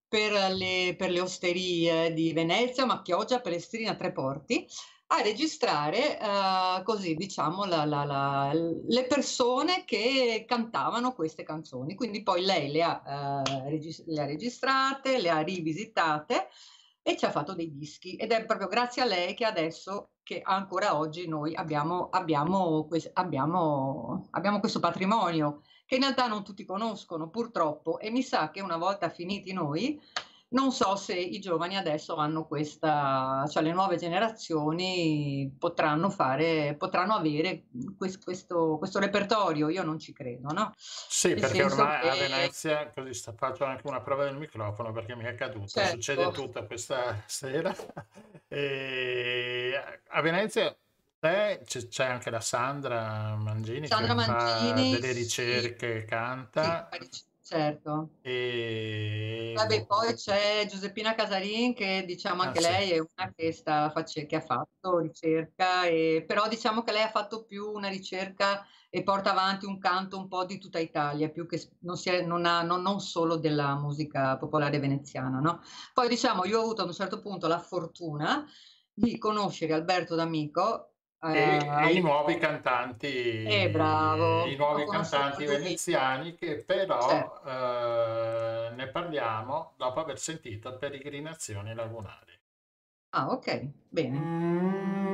per le, per le osterie di Venezia, Macchioggia, Palestrina, Tre Porti, a registrare eh, così, diciamo, la- la- la- le persone che cantavano queste canzoni. Quindi poi lei le ha, eh, regis- le ha registrate, le ha rivisitate e ci ha fatto dei dischi ed è proprio grazie a lei che adesso, che ancora oggi noi abbiamo, abbiamo, quest- abbiamo, abbiamo questo patrimonio che in realtà non tutti conoscono purtroppo e mi sa che una volta finiti noi, non so se i giovani adesso hanno questa, cioè le nuove generazioni potranno fare, potranno avere quest- questo, questo repertorio, io non ci credo, no? Sì, Nel perché ormai a che- Venezia, così faccio anche una prova del microfono perché mi è caduto, Certo. succede tutto questa sera. E a Venezia c'è, anche la Sandra Mangini Sandra che fa Mangini, delle sì. ricerche, Sì, canta certo. e Vabbè, poi c'è Giuseppina Casarin che diciamo Ah, anche sì. lei è una che, sta che ha fatto ricerca, e, però diciamo che lei ha fatto più una ricerca e porta avanti un canto un po' di tutta Italia, più che non, è- non ha- non- non solo della musica popolare veneziana, no? Poi diciamo, io ho avuto a un certo punto la fortuna di conoscere Alberto D'Amico. E, eh, e i nuovi cantanti, Eh, bravo. i nuovi cantanti veneziani che però Certo. eh, ne parliamo dopo aver sentito Peregrinazioni Lagunari. Ah, ok, bene. E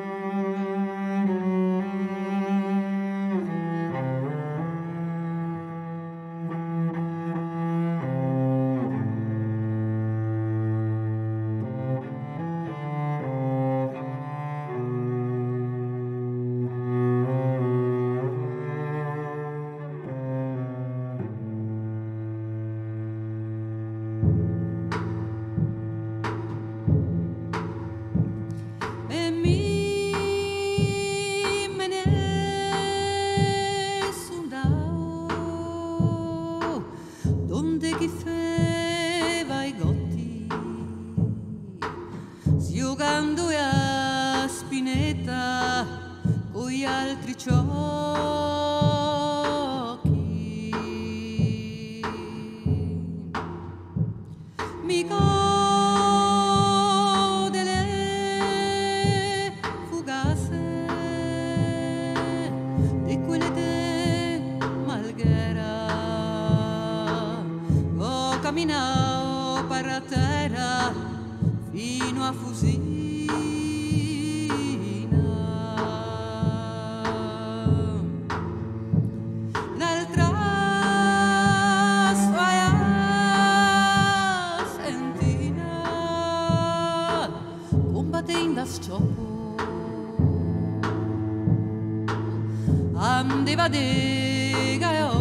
andava de galoppo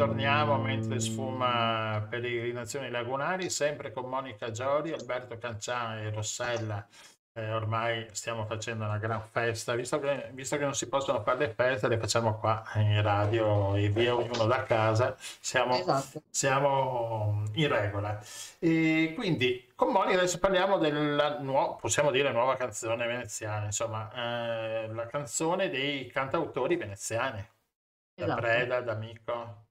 Ecco che torniamo mentre sfuma peregrinazioni lagunari, sempre con Monica Giori, Alberto Cancian e Rossella. Eh, ormai stiamo facendo una gran festa, visto che, visto che non si possono fare le feste, le facciamo qua in radio e via ognuno da casa, siamo, Esatto. siamo in regola. E quindi con Monica adesso parliamo della nuova, possiamo dire nuova canzone veneziana, insomma, eh, la canzone dei cantautori veneziani. Da Esatto. Preda, D'Amico,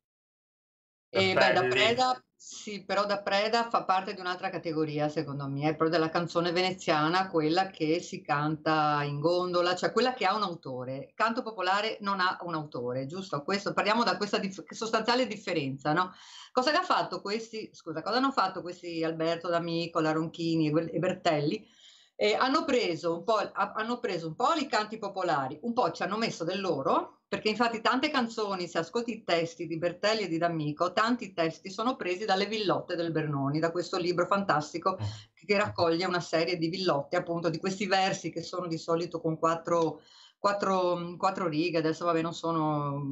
E beh, da. Preda, sì, però da Preda fa parte di un'altra categoria, secondo me, è proprio della canzone veneziana, quella che si canta in gondola, cioè quella che ha un autore. Canto popolare non ha un autore, giusto? Questo, parliamo da questa dif- sostanziale differenza, no? Cosa che ha fatto questi, scusa, cosa hanno fatto questi Alberto D'Amico, Laronchini e Guel- e Bertelli? Eh, hanno preso un po', ha- hanno preso un po' i canti popolari, un po' ci hanno messo del loro, perché infatti tante canzoni, se ascolti i testi di Bertelli e di D'Amico, tanti testi sono presi dalle villotte del Bernoni, da questo libro fantastico che raccoglie una serie di villotte, appunto, di questi versi che sono di solito con quattro, quattro, quattro righe, adesso vabbè non sono,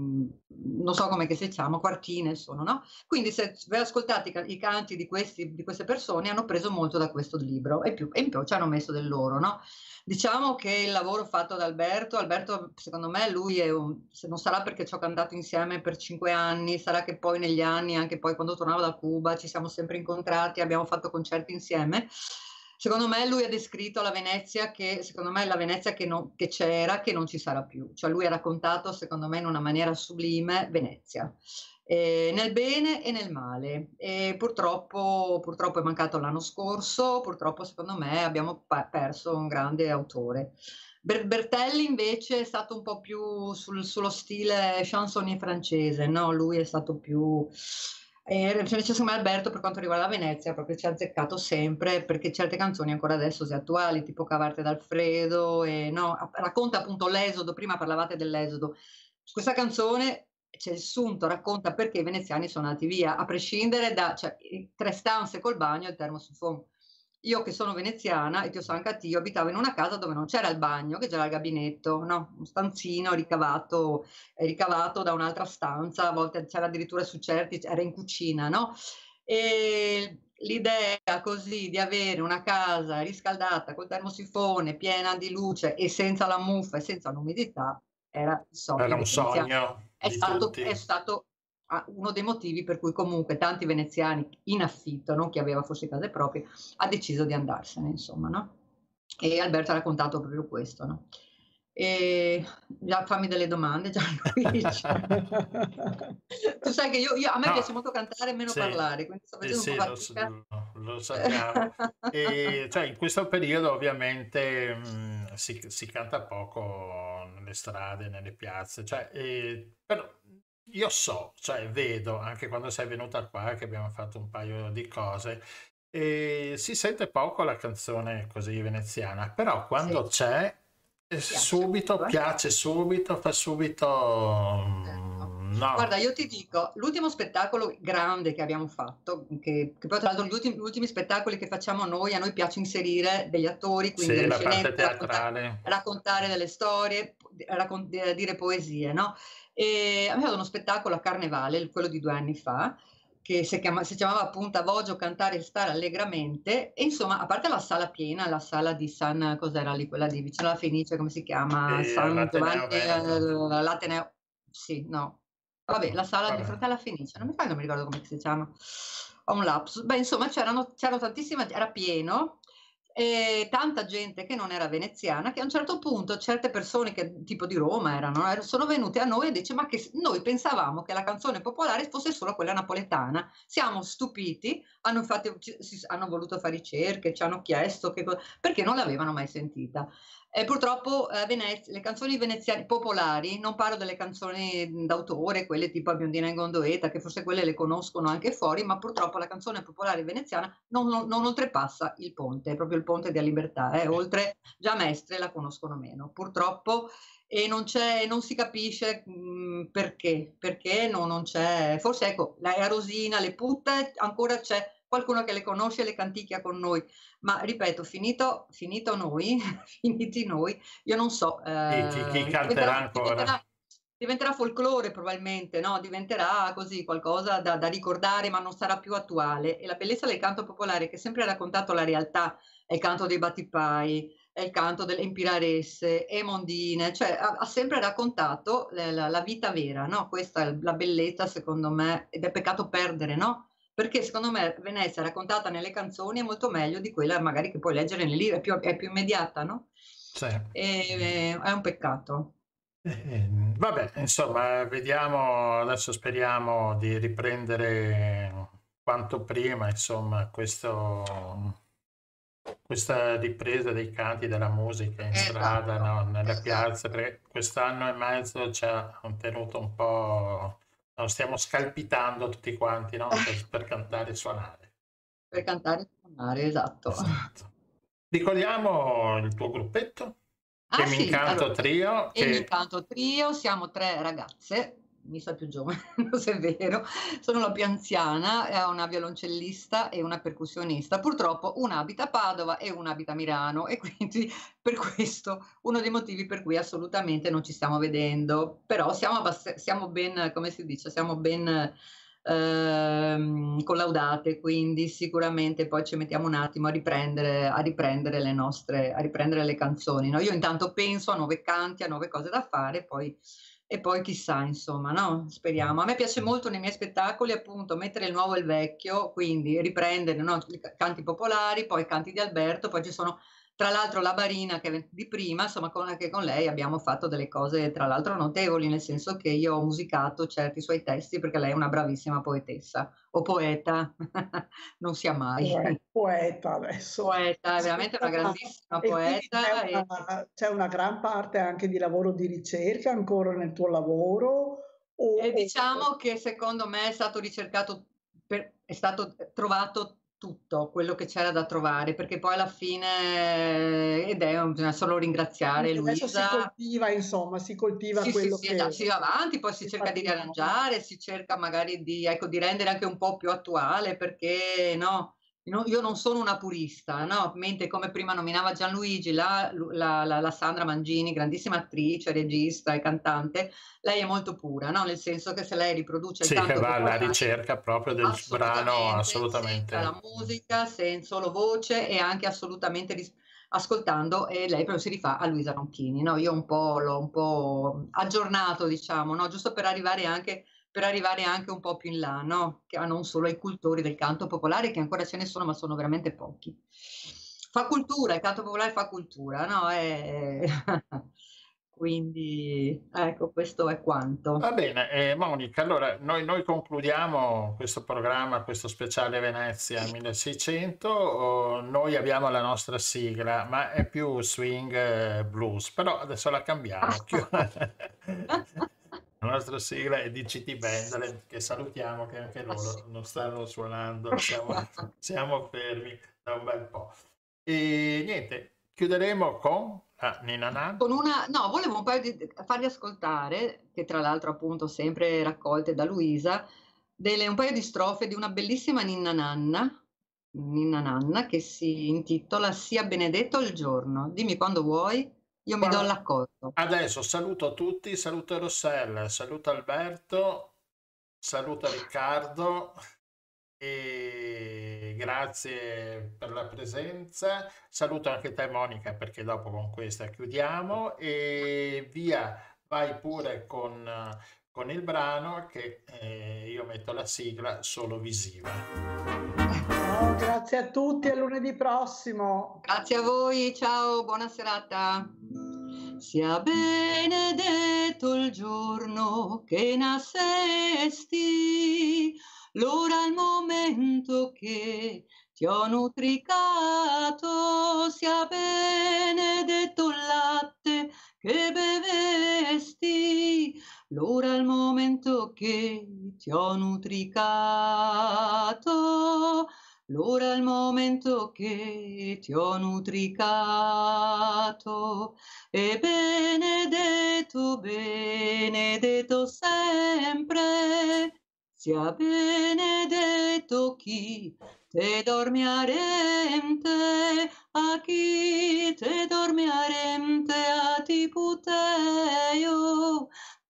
non so come che si chiama, quartine sono, no? Quindi se ascoltate i, i canti di, questi, di queste persone hanno preso molto da questo libro e, più, e in più ci hanno messo del loro, no? Diciamo che il lavoro fatto da Alberto, Alberto secondo me lui è un, se non sarà perché ci ho cantato insieme per cinque anni, sarà che poi negli anni, anche poi quando tornavo da Cuba, ci siamo sempre incontrati, abbiamo fatto concerti insieme. Secondo me lui ha descritto la Venezia che, secondo me, la Venezia che, non- che c'era, che non ci sarà più. Cioè lui ha raccontato, secondo me, in una maniera sublime Venezia, eh, nel bene e nel male. E purtroppo, purtroppo è mancato l'anno scorso, purtroppo, secondo me, abbiamo pa- perso un grande autore. Ber- Bertelli invece è stato un po' più sul- sullo stile chansonnier francese, no? Lui è stato più... E invece secondo me Alberto per quanto riguarda Venezia proprio ci ha azzeccato sempre perché certe canzoni ancora adesso si attuali, tipo Cavarte d'Alfredo e no, racconta appunto l'esodo, prima parlavate dell'esodo, questa canzone c'è il sunto, racconta perché i veneziani sono andati via, a prescindere da cioè, tre stanze col bagno e il termosifone. Io che sono veneziana e ti ho Sancatio abitavo in una casa dove non c'era il bagno, che c'era il gabinetto, no? un stanzino ricavato, ricavato da un'altra stanza, a volte c'era addirittura su certi, era in cucina, no? E l'idea così di avere una casa riscaldata col termosifone, piena di luce e senza la muffa e senza l'umidità era, sogno era un sogno. È stato, è stato, uno dei motivi per cui comunque tanti veneziani in affitto, non chi aveva forse case proprie, ha deciso di andarsene, insomma, no? E Alberto ha raccontato proprio questo, no? E già fammi delle domande, Gianluigi. tu sai che io, io a me no. piace molto cantare e meno sì. parlare, quindi sto facendo sì, un po' fatica. Lo, lo sappiamo. e, cioè, in questo periodo ovviamente mh, si, si, canta poco nelle strade, nelle piazze, cioè, e, però io so, cioè vedo anche quando sei venuta qua che abbiamo fatto un paio di cose e si sente poco la canzone così veneziana, però quando sì. c'è piace subito, subito, piace subito, fa subito... Certo. No. Guarda, io ti dico, l'ultimo spettacolo grande che abbiamo fatto, che, che poi tra l'altro gli ultimi, gli ultimi, spettacoli che facciamo noi, a noi piace inserire degli attori, quindi sì, delle scenette, raccontare, raccontare, delle storie, raccont- dire poesie, no? E abbiamo fatto uno spettacolo a Carnevale, quello di due anni fa, che si, chiama, si chiamava appunto Avoggio cantare e stare allegramente. E insomma a parte la sala piena la sala di San cos'era lì quella di vicino alla Fenice come si chiama? E San Giovanni eh, l'Ateneo sì no. Vabbè la sala vabbè. di fronte alla Fenice non mi, non mi ricordo come si chiama. Ho un lapsus. Beh insomma c'erano, c'erano tantissime era pieno e tanta gente che non era veneziana, che a un certo punto certe persone che tipo di Roma erano, sono venute a noi e dice ma che noi pensavamo che la canzone popolare fosse solo quella napoletana, siamo stupiti, hanno, infatti, hanno voluto fare ricerche, ci hanno chiesto che, perché non l'avevano mai sentita. E purtroppo eh, Venezia, le canzoni veneziane popolari, non parlo delle canzoni d'autore, quelle tipo Biondina in Gondoeta, che forse quelle le conoscono anche fuori, ma purtroppo la canzone popolare veneziana non, non, non oltrepassa il ponte, è proprio il ponte della libertà, eh. oltre già Mestre la conoscono meno. Purtroppo e non, c'è, non si capisce mh, perché, perché no, non c'è, forse ecco, la Rosina, le putte, ancora c'è qualcuno che le conosce e le canticchia con noi. Ma ripeto, finito, finito noi, finiti noi, io non so. Eh, chi, chi, canterà ancora? Diventerà, diventerà folklore probabilmente, no? diventerà così qualcosa da, da, ricordare, ma non sarà più attuale. E la bellezza del canto popolare, che sempre ha raccontato la realtà, è il canto dei battipai, è il canto delle impiraresse, e mondine, cioè ha, ha sempre raccontato la, la, la, vita vera, no? Questa è la bellezza, secondo me, ed è peccato perdere, no? Perché secondo me Venezia raccontata nelle canzoni è molto meglio di quella magari che puoi leggere nel libro, è più, è più immediata, no? Sì. E, è un peccato. Eh, vabbè, insomma, vediamo, adesso speriamo di riprendere quanto prima, insomma, questo, questa ripresa dei canti della musica in esatto. strada, no? nelle esatto. piazze, perché quest'anno e mezzo ci ha tenuto un po' No, stiamo scalpitando tutti quanti no? per, per, cantare e suonare. Per cantare e suonare, esatto. esatto. Ricordiamo il tuo gruppetto? Ah, che sì, Incanto allora, Trio. Che... Incanto Trio, siamo tre ragazze mi sa più giovane, se è vero, sono la più anziana, è una violoncellista e una percussionista. Purtroppo una abita a Padova e una abita a Milano e quindi per questo uno dei motivi per cui assolutamente non ci stiamo vedendo, però siamo, abbass- siamo ben, come si dice, siamo ben ehm, collaudate, quindi sicuramente poi ci mettiamo un attimo a riprendere, a riprendere le nostre, a riprendere le canzoni. No? Io intanto penso a nuove canti, a nuove cose da fare, poi e poi chissà, insomma, no? Speriamo. A me piace molto nei miei spettacoli appunto mettere il nuovo e il vecchio, quindi riprendere no? canti popolari, poi canti di Alberto, poi ci sono tra l'altro la Barina che è di prima, insomma, con, anche con lei abbiamo fatto delle cose tra l'altro notevoli, nel senso che io ho musicato certi suoi testi perché lei è una bravissima poetessa o poeta, non sia mai. Poeta adesso. Poeta, è veramente una grandissima poeta. C'è una, e... c'è una, gran parte anche di lavoro di ricerca ancora nel tuo lavoro? O... E diciamo che secondo me è stato ricercato, per, è stato trovato tutto quello che c'era da trovare, perché poi alla fine, ed è, bisogna solo ringraziare Perché Luisa. Si coltiva, insomma, si coltiva Sì, sì, quello sì, che... da- si va avanti, poi si che cerca di facciamo. riarrangiare, si cerca magari di, ecco, di rendere anche un po' più attuale, perché no, no, io non sono una purista, no? Mentre come prima nominava Gianluigi, la, la- la- la Sandra Mangini, grandissima attrice, regista e cantante, lei è molto pura, no? Nel senso che se lei riproduce Sì, canto che va alla ricerca proprio del brano assolutamente. la musica, senza solo voce e anche assolutamente ris- ascoltando e lei proprio si rifà a Luisa Ronchini, no? Io un po' l'ho un po' aggiornato, diciamo, no? Giusto per arrivare anche per arrivare anche un po' più in là, no? Che non solo ai cultori del canto popolare, che ancora ce ne sono, ma sono veramente pochi. Fa cultura, il canto popolare fa cultura, no? È- Quindi, ecco, questo è quanto. Va bene, eh, Monica, allora noi, noi concludiamo questo programma, questo speciale Venezia 1600, oh, noi abbiamo la nostra sigla, ma è più swing eh, blues, però adesso la cambiamo. La nostra sigla è di CT Band, che salutiamo che anche loro non stanno suonando, siamo, siamo fermi da un bel po'. E niente, chiuderemo con Nan. Con una, no, volevo un paio di farvi ascoltare, che tra l'altro appunto sempre raccolte da Luisa, delle, un paio di strofe di una bellissima Ninna Nanna, Ninna Nanna, che si intitola Sia benedetto il giorno. Dimmi quando vuoi, io mi do l'accordo. Adesso saluto tutti, saluto Rossella, saluto Alberto, saluto Riccardo e grazie per la presenza. Saluto anche te Monica perché dopo con questa chiudiamo e via, vai pure con, con il brano che eh, io metto la sigla solo visiva. No, grazie a tutti, a lunedì prossimo. Grazie a voi, ciao, buona serata. Sia benedetto il giorno che nascesti, l'ora il momento che ti ho nutricato, sia benedetto il latte che bevesti, l'ora il momento che ti ho nutricato. L'ora il momento che ti ho nutricato e benedetto, benedetto sempre, sia benedetto chi te dormi arente, a chi te dormi arente, a ti puteio,